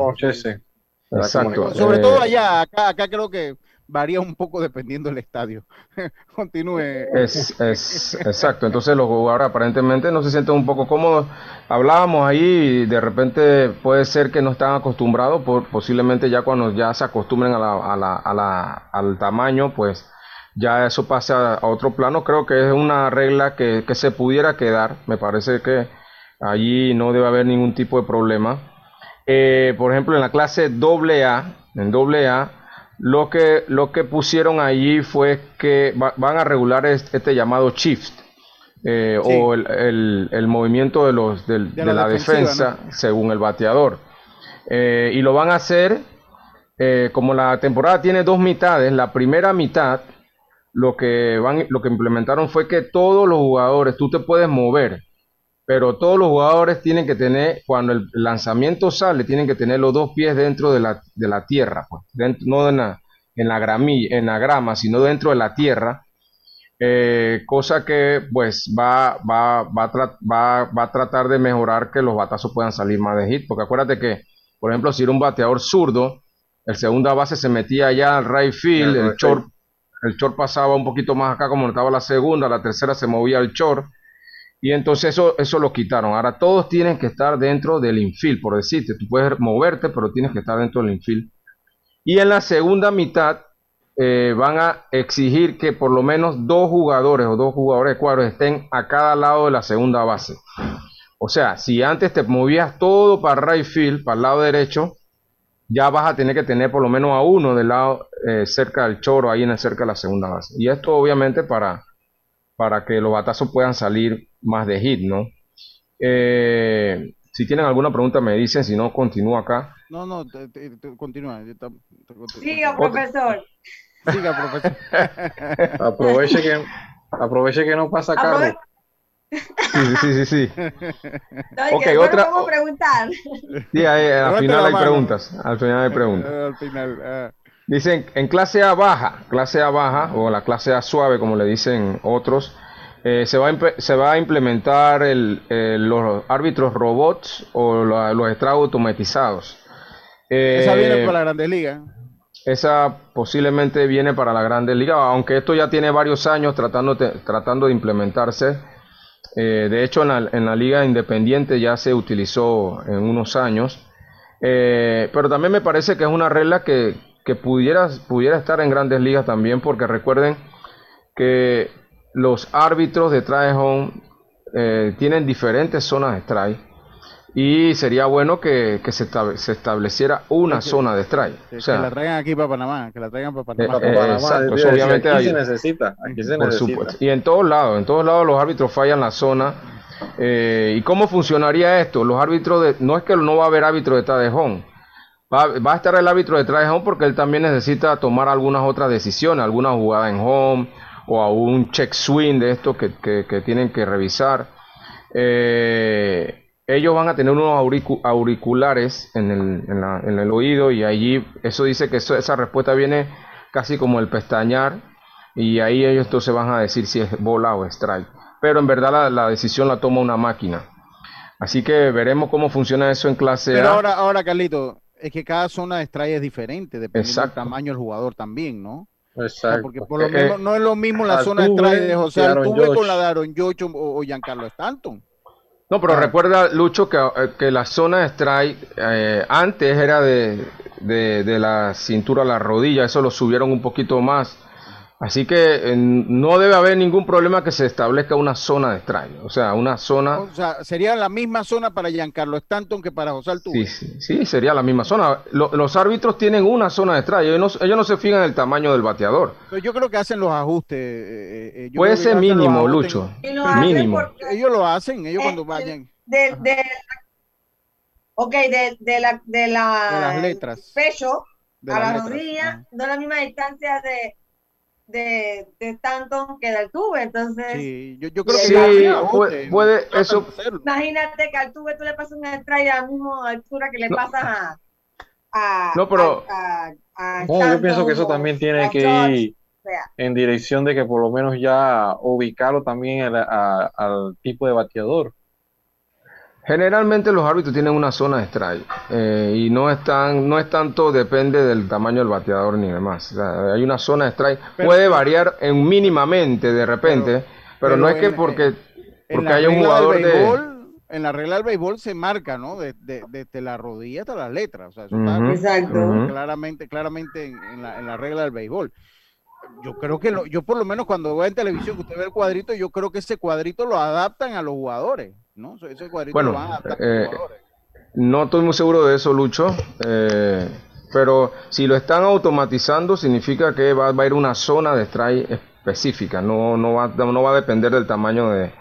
Exacto. Sobre todo eh, allá, acá, acá creo que varía un poco dependiendo del estadio. Continúe. Es, exacto. Entonces los jugadores aparentemente no se sienten un poco cómodos. Hablábamos ahí y de repente puede ser que no están acostumbrados, por, posiblemente ya cuando ya se acostumbren a la, a la, a la, al tamaño, pues ya eso pasa a otro plano. Creo que es una regla que, que se pudiera quedar. Me parece que allí no debe haber ningún tipo de problema. Eh, por ejemplo, en la clase AA, en AA, lo que, lo que pusieron allí fue que van a regular este, llamado shift eh, o el, el, movimiento de, los, de, la, defensa según el bateador. Eh, y lo van a hacer eh, como la temporada tiene dos mitades. La primera mitad lo que, van, lo que implementaron fue que todos los jugadores, tú te puedes mover, pero todos los jugadores tienen que tener, cuando el lanzamiento sale, tienen que tener los dos pies dentro de la, de la tierra, pues, dentro, no en la, en, la en la grama, sino dentro de la tierra, eh, cosa que pues va, va, va, va, va, a tratar de mejorar que los batazos puedan salir más de hit, porque acuérdate que, por ejemplo, si era un bateador zurdo, el segunda base se metía allá al right field, el, short, el short pasaba un poquito más acá como estaba la segunda, la tercera se movía al short, y entonces eso, eso lo quitaron. Ahora todos tienen que estar dentro del infield, por decirte. Tú puedes moverte, pero tienes que estar dentro del infield. Y en la segunda mitad eh, van a exigir que por lo menos dos jugadores o dos jugadores de cuadros estén a cada lado de la segunda base. O sea, si antes te movías todo para right field, para el lado derecho, ya vas a tener que tener por lo menos a uno del lado eh, cerca del choro, ahí en el cerca de la segunda base. Y esto obviamente para, para que los batazos puedan salir más de hit, ¿no? Eh, si tienen alguna pregunta me dicen, si no, continúo acá. No, no, continúa. Siga, profesor. Siga, profesor. aproveche, que, aproveche que no pasa Carlos. Sí, sí, sí, sí. No, okay, otra. preguntar. Sí, al final hay preguntas. Al final hay preguntas. al final. Ah. Dicen, en clase A baja, clase A baja, o la clase A suave, como le dicen otros, eh, se, va a se va a implementar el, los árbitros robots o los estragos automatizados. esa viene eh, para la Grandes Ligas. Esa posiblemente viene para la Grandes Ligas, aunque esto ya tiene varios años tratando de, tratando de implementarse. Eh, de hecho, en la, en la, Liga Independiente ya se utilizó en unos años. pero también me parece que es una regla que, que pudiera, pudiera estar en grandes ligas también, porque recuerden que los árbitros de try home eh, tienen diferentes zonas de strike y sería bueno que, se, se, estableciera una zona de strike. Que, o sea, la traigan aquí para Panamá, que la traigan para Panamá. Eh, eh, exacto, obviamente aquí se necesita, aquí se por Supuesto. Y en todos lados, en todos lados los árbitros fallan la zona. ¿Y cómo funcionaría esto? Los árbitros de, no es que no va a haber árbitro de try home, Va, a estar el árbitro de home porque él también necesita tomar algunas otras decisiones, alguna jugada en home o a un check swing de esto que, tienen que revisar. Eh, ellos van a tener unos auriculares en el, oído y allí eso dice que esa respuesta viene casi como el pestañar y ahí ellos entonces van a decir si es bola o strike. Pero en verdad la, la decisión la toma una máquina. Así que veremos cómo funciona eso en clase Pero ahora, ahora, Carlito, es que cada zona de strike es diferente, dependiendo del tamaño del jugador también, ¿no? Exacto. porque por lo eh, menos no es lo mismo la zona de strike de José Altuve con la de Aaron George o, Giancarlo Stanton. No, pero recuerda, Lucho, que, eh, que, la zona de strike eh, antes era de, de, de, la cintura a la rodilla, eso lo subieron un poquito más Así que no debe haber ningún problema que se establezca una zona de strike, o sea, una zona... O sea, sería la misma zona para Giancarlo Stanton que para José Altuve. Sí, sí, sería la misma zona. los árbitros tienen una zona de strike, ellos no, se fijan en el tamaño del bateador. Pero yo creo que hacen los ajustes. Eh, eh, Puede ser mínimo, Lucho. Mínimo. Ellos lo hacen, ellos cuando vayan... De, de, ok, de, de, la, de, la, de las letras. Pecho a la rodilla, no la misma distancia de de, de Stanton que de Altuve, entonces... Sí, yo, yo creo que... Sí, puede, eso... Imagínate que al Altuve tú le pasas una estrella a la misma altura que le pasas a, a... No, pero... no, yo pienso que eso también tiene que ir en dirección de que por lo menos ya ubicarlo también al tipo de bateador. Generalmente los árbitros tienen una zona de strike eh, y no es, no es tanto, depende del tamaño del bateador ni demás. hay una zona de strike, puede variar en mínimamente de repente, pero, no es que porque, porque haya un jugador de... En la regla del béisbol se marca, ¿no? Desde de, la rodilla hasta las letras. O sea, eso está claramente, claramente en, la, en la regla del béisbol yo creo que yo por lo menos cuando veo en televisión que usted ve el cuadrito, yo creo que ese cuadrito lo adaptan a los jugadores, ¿no? Ese cuadrito bueno, lo van a eh. No estoy muy seguro de eso, Lucho. Eh, pero si lo están automatizando, significa que va, a ir una zona de strike específica. No, no, va, no va a depender del tamaño de,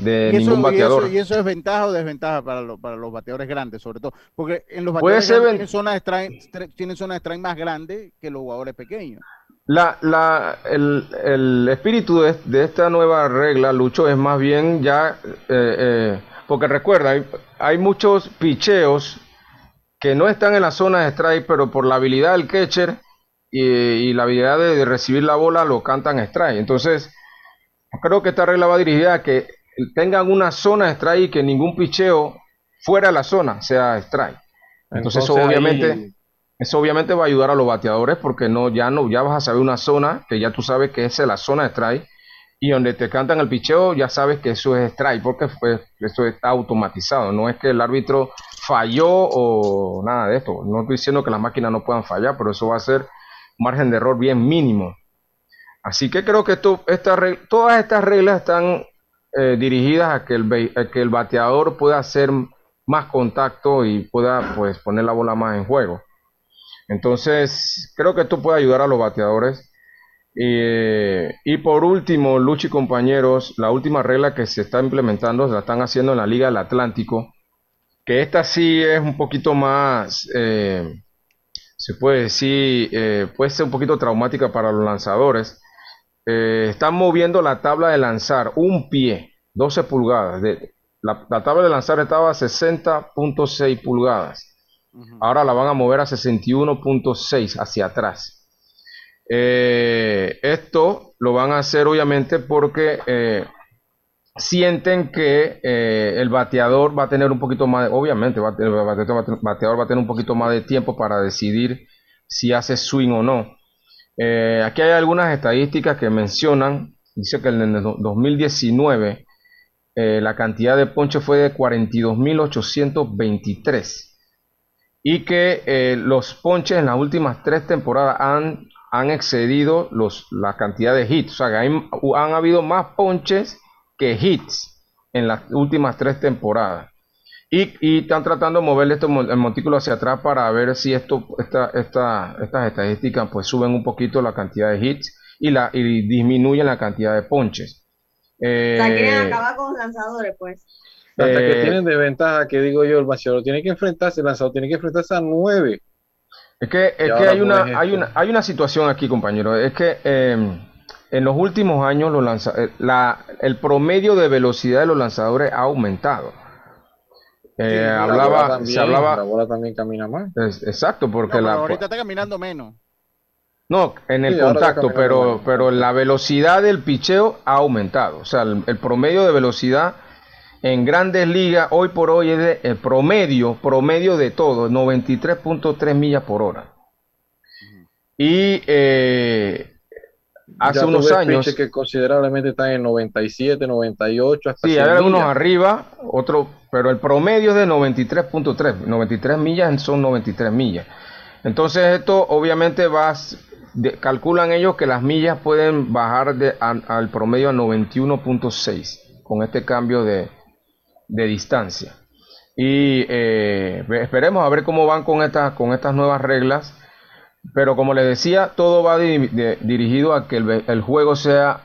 de ningún bateador. Y eso, es ventaja o desventaja para, para los bateadores grandes, sobre todo. Porque en los bateadores grandes tienen zonas de strike, tienen zona de strike más grandes que los jugadores pequeños. La, la, el, el espíritu de, de, esta nueva regla, Lucho, es más bien ya, eh, eh, porque recuerda, hay, hay, muchos picheos que no están en la zona de strike, pero por la habilidad del catcher y, y la habilidad de, recibir la bola lo cantan strike. Entonces, creo que esta regla va dirigida a que tengan una zona de strike y que ningún picheo fuera de la zona sea strike. Entonces, obviamente... Eso obviamente va a ayudar a los bateadores porque no ya no ya vas a saber una zona que ya tú sabes que esa es la zona de strike y donde te cantan el picheo ya sabes que eso es strike porque pues, eso está automatizado. No es que el árbitro falló o nada de esto. No estoy diciendo que las máquinas no puedan fallar, pero eso va a ser margen de error bien mínimo. Así que creo que esto, esta, todas estas reglas están eh, dirigidas a que, el, a que el bateador pueda hacer más contacto y pueda pues poner la bola más en juego. Entonces, creo que esto puede ayudar a los bateadores. Eh, y por último, Luchi compañeros, la última regla que se está implementando, se la están haciendo en la Liga del Atlántico, que esta sí es un poquito más, eh, se puede decir, eh, puede ser un poquito traumática para los lanzadores. están moviendo la tabla de lanzar un pie, 12 pulgadas. La, tabla de lanzar estaba a 60.6 pulgadas. Ahora la van a mover a 61.6 hacia atrás. Eh, esto lo van a hacer obviamente porque eh, sienten que eh, el bateador va a tener un poquito más, obviamente, el bateador va a tener un poquito más de tiempo para decidir si hace swing o no. aquí hay algunas estadísticas que mencionan, dice que en el 2019 la cantidad de ponches fue de 42.823 y que los ponches en las últimas tres temporadas han han excedido los, la cantidad de hits. O sea, que han habido más ponches que hits en las últimas tres temporadas. Y, están tratando de moverle esto, el montículo hacia atrás para ver si esto, esta, esta, estas estadísticas pues suben un poquito la cantidad de hits y, la, y disminuyen la cantidad de ponches. Eh, o sea, quieren acabar con los lanzadores, pues. Hasta que eh, tienen de ventaja, que digo yo, el bateador tiene que enfrentarse, el lanzador tiene que enfrentarse a nueve es que, es que hay, una, hay, una, hay una situación aquí, compañero. Es que em, en los últimos años los lanza, eh, la, el promedio de velocidad de los lanzadores ha aumentado. Eh, hablaba, se hablaba. La bola también camina más. exacto, porque la. Ahorita está caminando menos. No, en el contacto, pero, pero la velocidad del picheo ha aumentado. O sea, el promedio de velocidad en grandes ligas, hoy por hoy es el promedio, promedio de todo, 93.3 millas por hora. Y eh, hace unos años... que considerablemente están en 97, 98, hasta Sí, hay algunos arriba, otro, pero el promedio es de 93.3. 93 millas son 93 millas. Entonces esto obviamente va, calculan ellos que las millas pueden bajar de, al promedio a 91.6 con este cambio de, de distancia. Y eh, esperemos a ver cómo van con, estas con estas nuevas reglas. Pero como les decía, todo va dirigido a que el, juego sea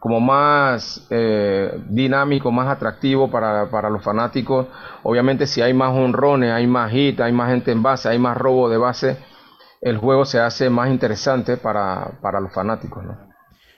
como más eh, dinámico, más atractivo para, para, los fanáticos. Obviamente si hay más honrones, hay más hit, hay más gente en base, hay más robo de base, el juego se hace más interesante para, para los fanáticos.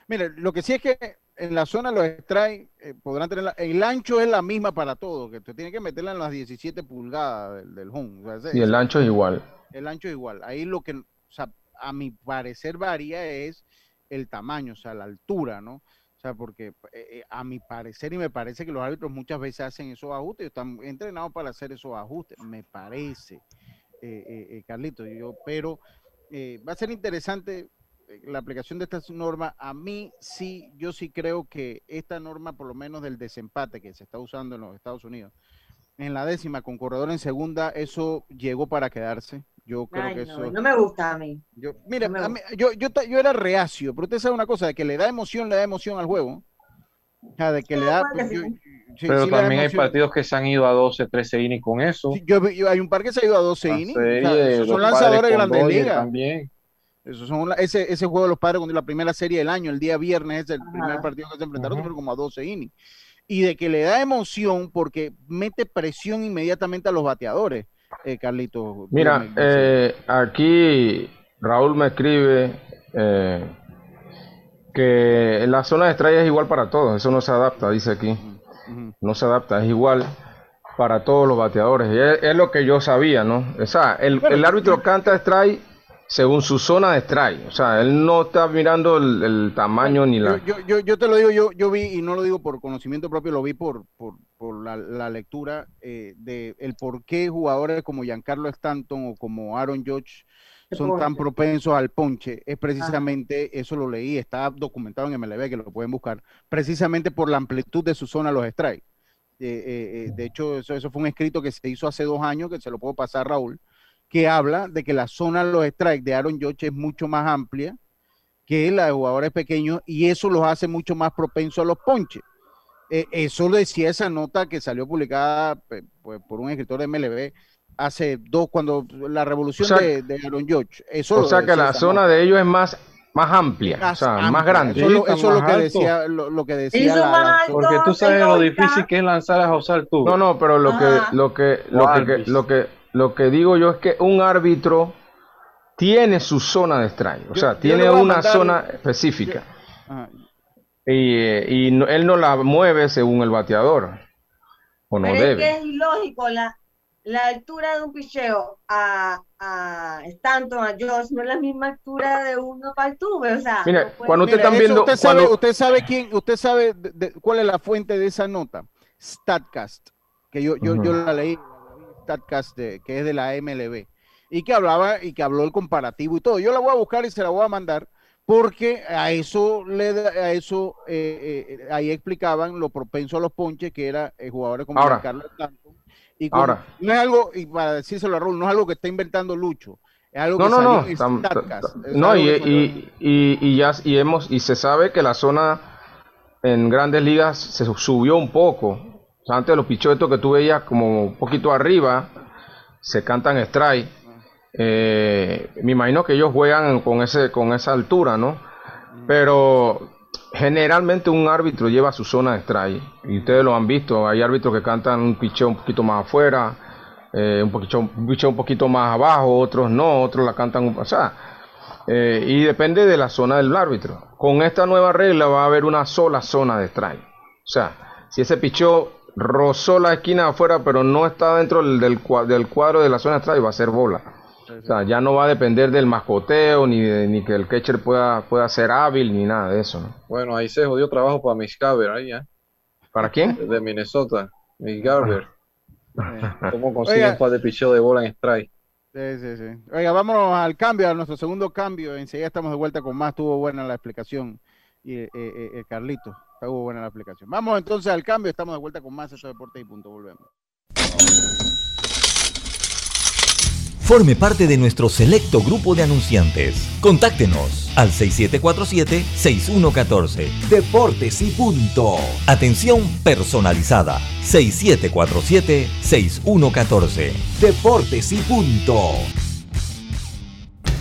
Mire, lo que sí es que en la zona los extrae, eh, podrán tener el ancho es la misma para todos, que usted tiene que meterla en las 17 pulgadas del, home. y el ancho es igual. El ancho es igual. Ahí lo que, o sea, a mi parecer varía es el tamaño, o sea, la altura, ¿no? O sea, porque eh, eh, a mi parecer y me parece que los árbitros muchas veces hacen esos ajustes, están entrenados para hacer esos ajustes, me parece, Carlito, yo, pero va a ser interesante la aplicación de esta norma, a mí sí, yo sí creo que esta norma, por lo menos del desempate que se está usando en los Estados Unidos, en la décima con corredor en segunda, eso llegó para quedarse. Yo creo que eso. No me gusta a mí. Yo, mira, yo, yo, yo, era reacio, pero usted sabe una cosa, de que le da emoción, le da emoción al juego. O sea, de que le da. Pues, pero también hay partidos que se han ido a 12, 13 innings con eso. yo, hay un par que se ha ido a 12 innings. son lanzadores de grandes ligas. También. Eso son ese, ese juego de los padres cuando la primera serie del año, el día viernes es el primer partido que se enfrentaron, pero como a 12 innings. Y de que le da emoción porque mete presión inmediatamente a los bateadores, eh, Carlito. Mira, eh, aquí Raúl me escribe eh, que la zona de estrella es igual para todos, eso no se adapta, dice aquí. No se adapta, es igual para todos los bateadores. Y es, lo que yo sabía, ¿no? O sea, el, el árbitro canta strike según su zona de strike. O sea, él no está mirando el, tamaño ni la... Yo, yo, yo, te lo digo, yo, yo vi, y no lo digo por conocimiento propio, lo vi por, por, por la, lectura eh, de el por qué jugadores como Giancarlo Stanton o como Aaron Judge son tan propensos al ponche. Es precisamente, eso lo leí, está documentado en MLB, que lo pueden buscar, precisamente por la amplitud de su zona los strikes. Eh, eh, de hecho, eso, eso fue un escrito que se hizo hace dos años, que se lo puedo pasar a Raúl, que habla de que la zona de los strikes de Aaron Judge es mucho más amplia que la de jugadores pequeños y eso los hace mucho más propensos a los ponches. Eh, eso lo decía esa nota que salió publicada pues, por un escritor de MLB hace dos, cuando la revolución de, Aaron Judge. Eso o sea que la zona de ellos es más más amplia, o sea, más grande. Eso, es lo que decía, lo, que decía la, porque tú sabes lo difícil que es lanzar a usar tú. No, no, pero lo que, lo que, lo que, lo que, lo que digo yo es que un árbitro tiene su zona de strike, o sea, tiene una zona específica. y, y él no la mueve según el bateador. O no Pero debe. Es que es ilógico la, la altura de un picheo a, a Stanton, a Josh, no es la misma altura de uno para el tuve, o sea. Mira, no puede- cuando usted Mira, está viendo, usted, cuando- sabe, usted sabe quién, usted sabe de- de- cuál es la fuente de esa nota. Statcast, que yo, yo, yo la leí, Statcast, de- que es de la MLB, y que hablaba y que habló el comparativo y todo. Yo la voy a buscar y se la voy a mandar porque a eso le da- a eso eh, eh, ahí explicaban lo propenso a los ponches que era eh, jugadores como Ahora. Carlos Stanton. Y como- Ahora. no es algo, y para decírselo a Raúl, no es algo que está inventando Lucho, es algo No, que no, salió no. en tam- Statcast, ta- es no, y, y, y, y ya y hemos y se sabe que la zona en grandes ligas se subió un poco. O sea, antes los pichos estos que tú veías como un poquito arriba se cantan strike. Eh, me imagino que ellos juegan con ese con esa altura, ¿no? Pero generalmente un árbitro lleva su zona de strike y ustedes lo han visto. Hay árbitros que cantan un picheo un poquito más afuera, eh, un poquito un picheo un poquito más abajo, otros no, otros la cantan, un- o eh, y depende de la zona del árbitro. Con esta nueva regla va a haber una sola zona de strike. O sea, si ese picheo rozó la esquina de afuera, pero no está dentro del, del cua- del cuadro de la zona de strike, va a ser bola. O sea, ya no va a depender del mascoteo, ni, de- ni que el catcher pueda, pueda ser hábil, ni nada de eso. ¿no? Bueno, ahí se jodió trabajo para Miss Garber, ahí, ¿eh? ¿Para quién? De Minnesota, Miss Garber. ¿Cómo consigue un par de picheo de bola en strike? Sí, sí, sí. Oiga, vámonos al cambio, a nuestro segundo cambio. Enseguida estamos de vuelta con más. Estuvo buena la explicación. Y eh, eh, eh, Carlito, estuvo buena la explicación. Vamos entonces al cambio. Estamos de vuelta con más. Esto es Deportes y Punto. Volvemos. Forme parte de nuestro selecto grupo de anunciantes. Contáctenos al 6747-6114. Deportes y punto. Atención personalizada. 6747-6114. Deportes y punto.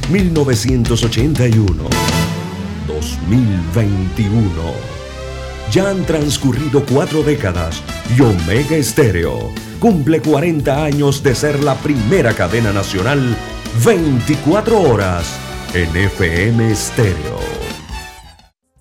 1981. 2021. Ya han transcurrido cuatro décadas y Omega Estéreo cumple 40 años de ser la primera cadena nacional 24 horas en FM Estéreo.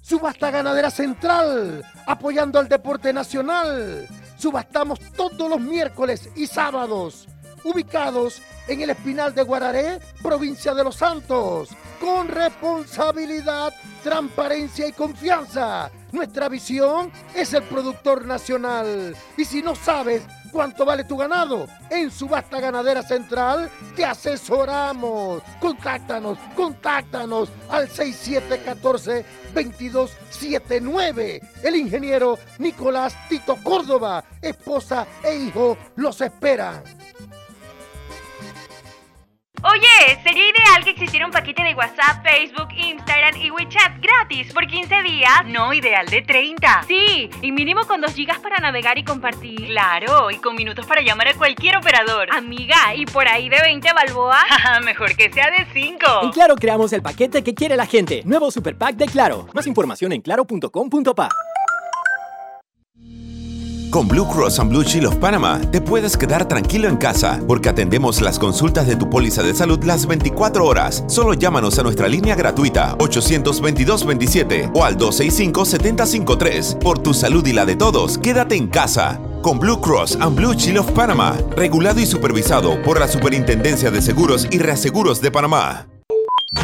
Subasta Ganadera Central, apoyando al deporte nacional. Subastamos todos los miércoles y sábados, ubicados en el Espinal de Guararé, provincia de Los Santos, con responsabilidad, transparencia y confianza. Nuestra visión es el productor nacional. Y si no sabes cuánto vale tu ganado, en Subasta Ganadera Central te asesoramos. Contáctanos, contáctanos al 6714-2279. El ingeniero Nicolás Tito Córdoba, esposa e hijo los esperan. Oye, sería ideal que existiera un paquete de WhatsApp, Facebook, Instagram y WeChat gratis por 15 días. No, ideal de 30. Sí, y mínimo con 2 gigas para navegar y compartir. Claro, y con minutos para llamar a cualquier operador. Amiga, ¿y por ahí de 20 balboas? Mejor que sea de 5. En Claro creamos el paquete que quiere la gente. Nuevo Super Pack de Claro. Más información en claro.com.pa. Con Blue Cross and Blue Shield of Panama te puedes quedar tranquilo en casa porque atendemos las consultas de tu póliza de salud las 24 horas. Solo llámanos a nuestra línea gratuita 822-27 o al 265-753. Por tu salud y la de todos, quédate en casa. Con Blue Cross and Blue Shield of Panama, regulado y supervisado por la Superintendencia de Seguros y Reaseguros de Panamá.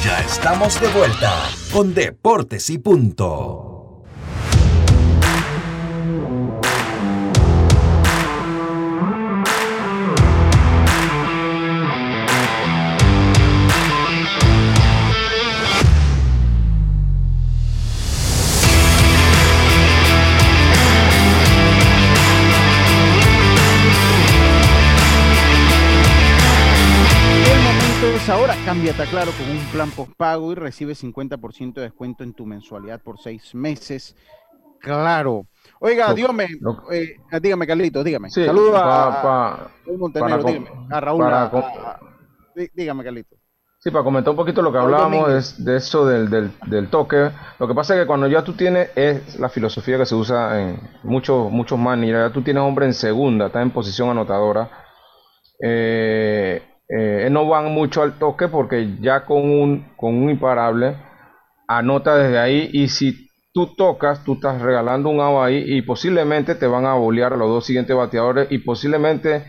Ya estamos de vuelta con Deportes y punto. Momento es ahora. Cámbiate a Claro con un plan postpago y recibe 50% de descuento en tu mensualidad por seis meses. Claro. Oiga, Lo- dígame, eh, dígame, Carlito, dígame. Sí, Saludos a, Montenegro, para dígame. A Raúl, para a- a- dígame, Carlito. Sí, para comentar un poquito lo que hablábamos de, eso del, del, toque. Lo que pasa es que cuando ya tú tienes, es la filosofía que se usa en muchos muchos managers, ya tú tienes hombre en segunda, está en posición anotadora. Eh, eh, no van mucho al toque porque ya con un, con un imparable anota desde ahí y si tú tocas, tú estás regalando un agua ahí y posiblemente te van a bolear a los dos siguientes bateadores y posiblemente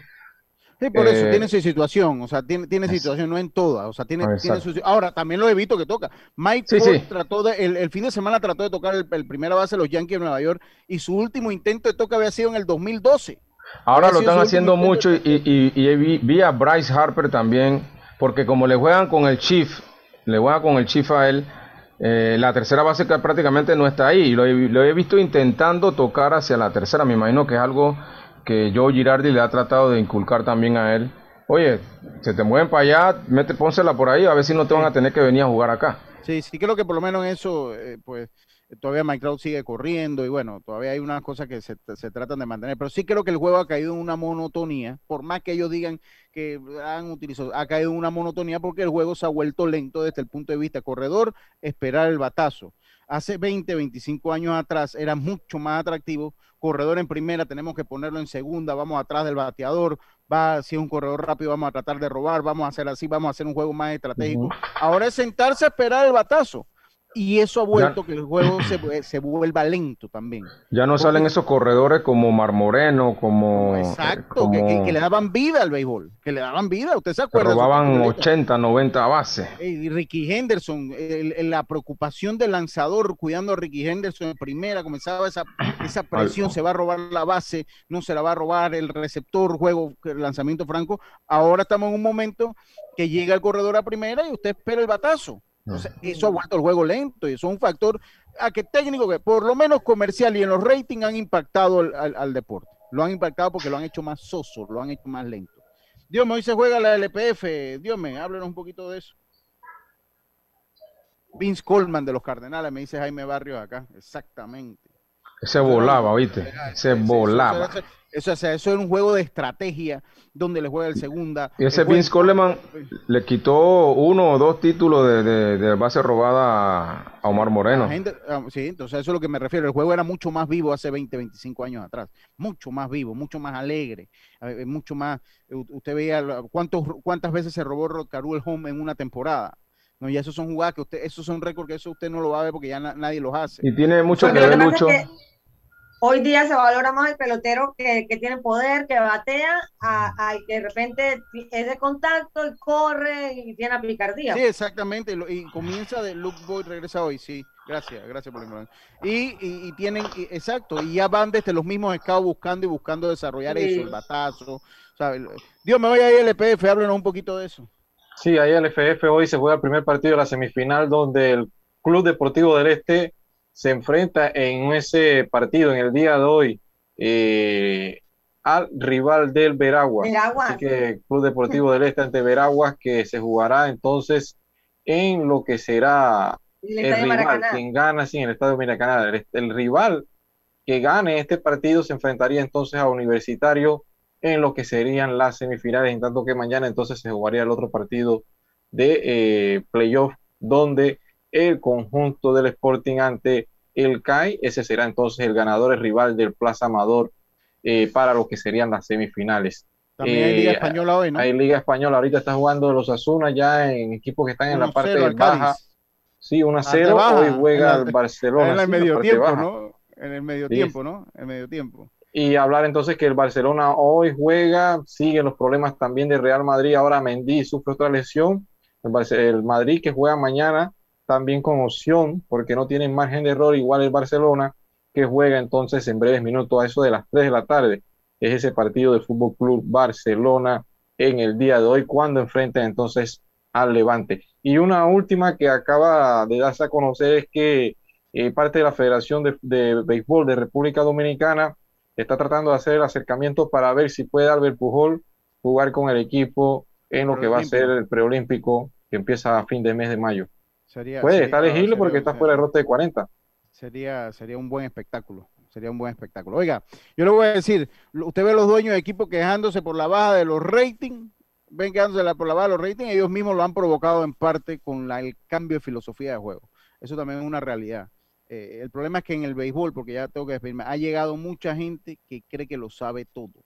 Sí, por eso eh, tiene su situación, o sea, tiene, tiene situación, no en todas, o sea, tiene, tiene su, Ahora, también lo evito que toca. Mike sí, trató de, el, fin de semana trató de tocar el, el, primera base de los Yankees de Nueva York y su último intento de toque había sido en el 2012. Ahora lo están haciendo mucho y, y, y, vi, a Bryce Harper también, porque como le juegan con el Chief, le juegan con el Chief a él, eh, la tercera base que prácticamente no está ahí. Lo lo he visto intentando tocar hacia la tercera, me imagino que es algo que Joe Girardi le ha tratado de inculcar también a él. Oye, se te mueven para allá, mete, pónsela por ahí, a ver si no te van a tener que venir a jugar acá. Sí, sí creo que por lo menos eso, eh, pues todavía Mike Trout sigue corriendo y bueno, todavía hay unas cosas que se, se, tratan de mantener, pero sí creo que el juego ha caído en una monotonía, por más que ellos digan que han utilizado, ha caído en una monotonía porque el juego se ha vuelto lento desde el punto de vista corredor, esperar el batazo. Hace 20, 25 años atrás era mucho más atractivo corredor en primera, tenemos que ponerlo en segunda, vamos atrás del bateador, va, si es un corredor rápido, vamos a tratar de robar, vamos a hacer así, vamos a hacer un juego más estratégico. Ahora es sentarse a esperar el batazo y eso ha vuelto que el juego se, se, vuelva lento también. Ya no salen esos corredores como Mar Moreno, como... Exacto, Que, le daban vida al béisbol, que le daban vida, ¿usted se acuerda? robaban 80, 90 bases. Y Ricky Henderson, la preocupación del lanzador cuidando a Ricky Henderson en primera, comenzaba esa, esa presión, se va a robar la base, no se la va a robar el receptor, juego, lanzamiento franco. Ahora estamos en un momento que llega el corredor a primera y usted espera el batazo entonces, eso ha vuelto el juego lento y eso es un factor a que técnico que por lo menos comercial y en los ratings han impactado al, deporte. Lo han impactado porque lo han hecho más soso, lo han hecho más lento. Dios me hoy se juega la LPF. Dios me, háblenos un poquito de eso. Vince Coleman de los Cardenales, me dice Jaime Barrios acá. Exactamente. Se volaba, ¿viste? Se volaba. Eso, eso, es un juego de estrategia donde le juega el segunda. Y ese Vince Coleman le quitó uno o dos títulos de, de, base robada a Omar Moreno. Ah, sí, entonces eso es lo que me refiero. El juego era mucho más vivo hace 20, 25 años atrás. Mucho más vivo, mucho más alegre, mucho más. Usted veía cuántos, cuántas veces se robó Rod el home en una temporada. No, y esos son jugadas que usted, esos son récords que eso usted no lo va a ver porque ya nadie los hace. Y tiene mucho que ver, mucho hoy día se valora más el pelotero que, que tiene poder, que batea, al que de repente es de contacto y corre y tiene picardía. Sí, exactamente. Y, comienza de Luke Boyd, regresa hoy, sí. Gracias, gracias por la información. Y, y, tienen, exacto, y ya van desde los mismos scouts buscando y buscando desarrollar eso, el batazo. Dios, me voy a ir al LPF, háblenos un poquito de eso. Sí, ahí el FF hoy se juega el primer partido de la semifinal donde el Club Deportivo del Este se enfrenta en ese partido, en el día de hoy, eh, al rival del Veraguas. Así que Club Deportivo del Este ante Veraguas, que se jugará entonces en lo que será el, rival, quien gana sí, en el Estadio Maracaná. El, rival que gane este partido se enfrentaría entonces a Universitario en lo que serían las semifinales, en tanto que mañana entonces se jugaría el otro partido de eh, playoff, donde el conjunto del Sporting ante el CAI. Ese será entonces el ganador, el rival del Plaza Amador eh, para lo que serían las semifinales. También hay Liga eh, Española hoy, ¿no? Hay Liga Española, ahorita está jugando los Asuna ya en equipos que están en la parte baja. Sí, 1 0. Hoy juega el Barcelona. En el medio tiempo, ¿no? En el medio tiempo, ¿no? En medio tiempo. Y hablar entonces que el Barcelona hoy juega, siguen los problemas también de Real Madrid. Ahora Mendy sufre otra lesión. el Madrid que juega mañana también con opción, porque no tienen margen de error, igual el Barcelona, que juega entonces en breves minutos a eso de las 3 de la tarde. Es ese partido del Fútbol Club Barcelona en el día de hoy, cuando enfrenta entonces al Levante. Y una última que acaba de darse a conocer es que eh, parte de la Federación de, de, Béisbol de República Dominicana está tratando de hacer el acercamiento para ver si puede Albert Pujol jugar con el equipo en lo que va a ser el preolímpico que empieza a fin de mes de mayo. Puede, está elegible porque está fuera de rota de 40. Sería, sería un buen espectáculo. Sería un buen espectáculo. Oiga, yo le voy a decir, usted ve a los dueños de equipo quejándose por la baja de los ratings ven quedándose por la bala los ratings, ellos mismos lo han provocado en parte con la, el cambio de filosofía de juego. Eso también es una realidad. Eh, el problema es que en el béisbol, porque ya tengo que despedirme, ha llegado mucha gente que cree que lo sabe todo.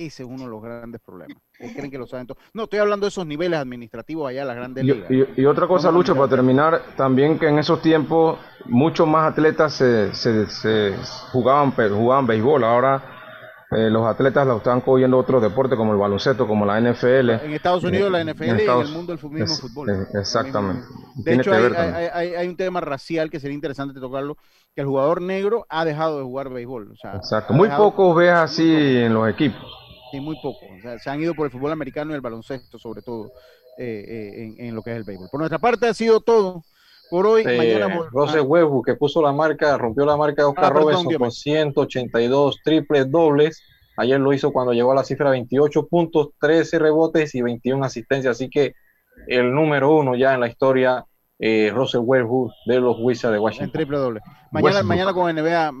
Ese es uno de los grandes problemas. Creen que lo saben. No, estoy hablando de esos niveles administrativos allá, las grandes ligas. Y, otra cosa, Lucho, para terminar, también que en esos tiempos muchos más atletas se, se, jugaban, jugaban béisbol. Ahora eh, los atletas lo están cogiendo otros deportes como el baloncesto, como la NFL. En Estados Unidos la NFL y en el mundo mismo fútbol. exactamente. De hecho, hay, un tema racial que sería interesante tocarlo, que el jugador negro ha dejado de jugar béisbol. Exacto. Muy pocos ves así en los equipos. Sí, muy pocos. se han ido por el fútbol americano y el baloncesto, sobre todo, eh, eh, en, lo que es el béisbol. Por nuestra parte ha sido todo por hoy. mañana Rose ah. que puso la marca, rompió la marca de Oscar ah, Robinson con 182 triples dobles. Ayer lo hizo cuando llegó a la cifra 28 puntos, 13 rebotes y 21 asistencias. Así que el número uno ya en la historia, eh, Russell Westbrook de los Wizards de Washington. En triple doble. Mañana, mañana con NBA,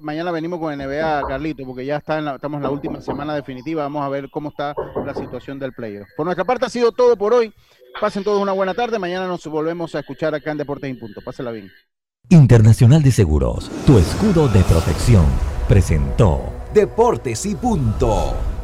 mañana venimos con NBA, Carlito, porque ya está en estamos en la última semana definitiva. Vamos a ver cómo está la situación del playoff. Por nuestra parte ha sido todo por hoy. Pasen todos una buena tarde. Mañana nos volvemos a escuchar acá en Deportes en Punto. Pásela bien. Internacional de Seguros, tu escudo de protección, presentó Deportes y Punto.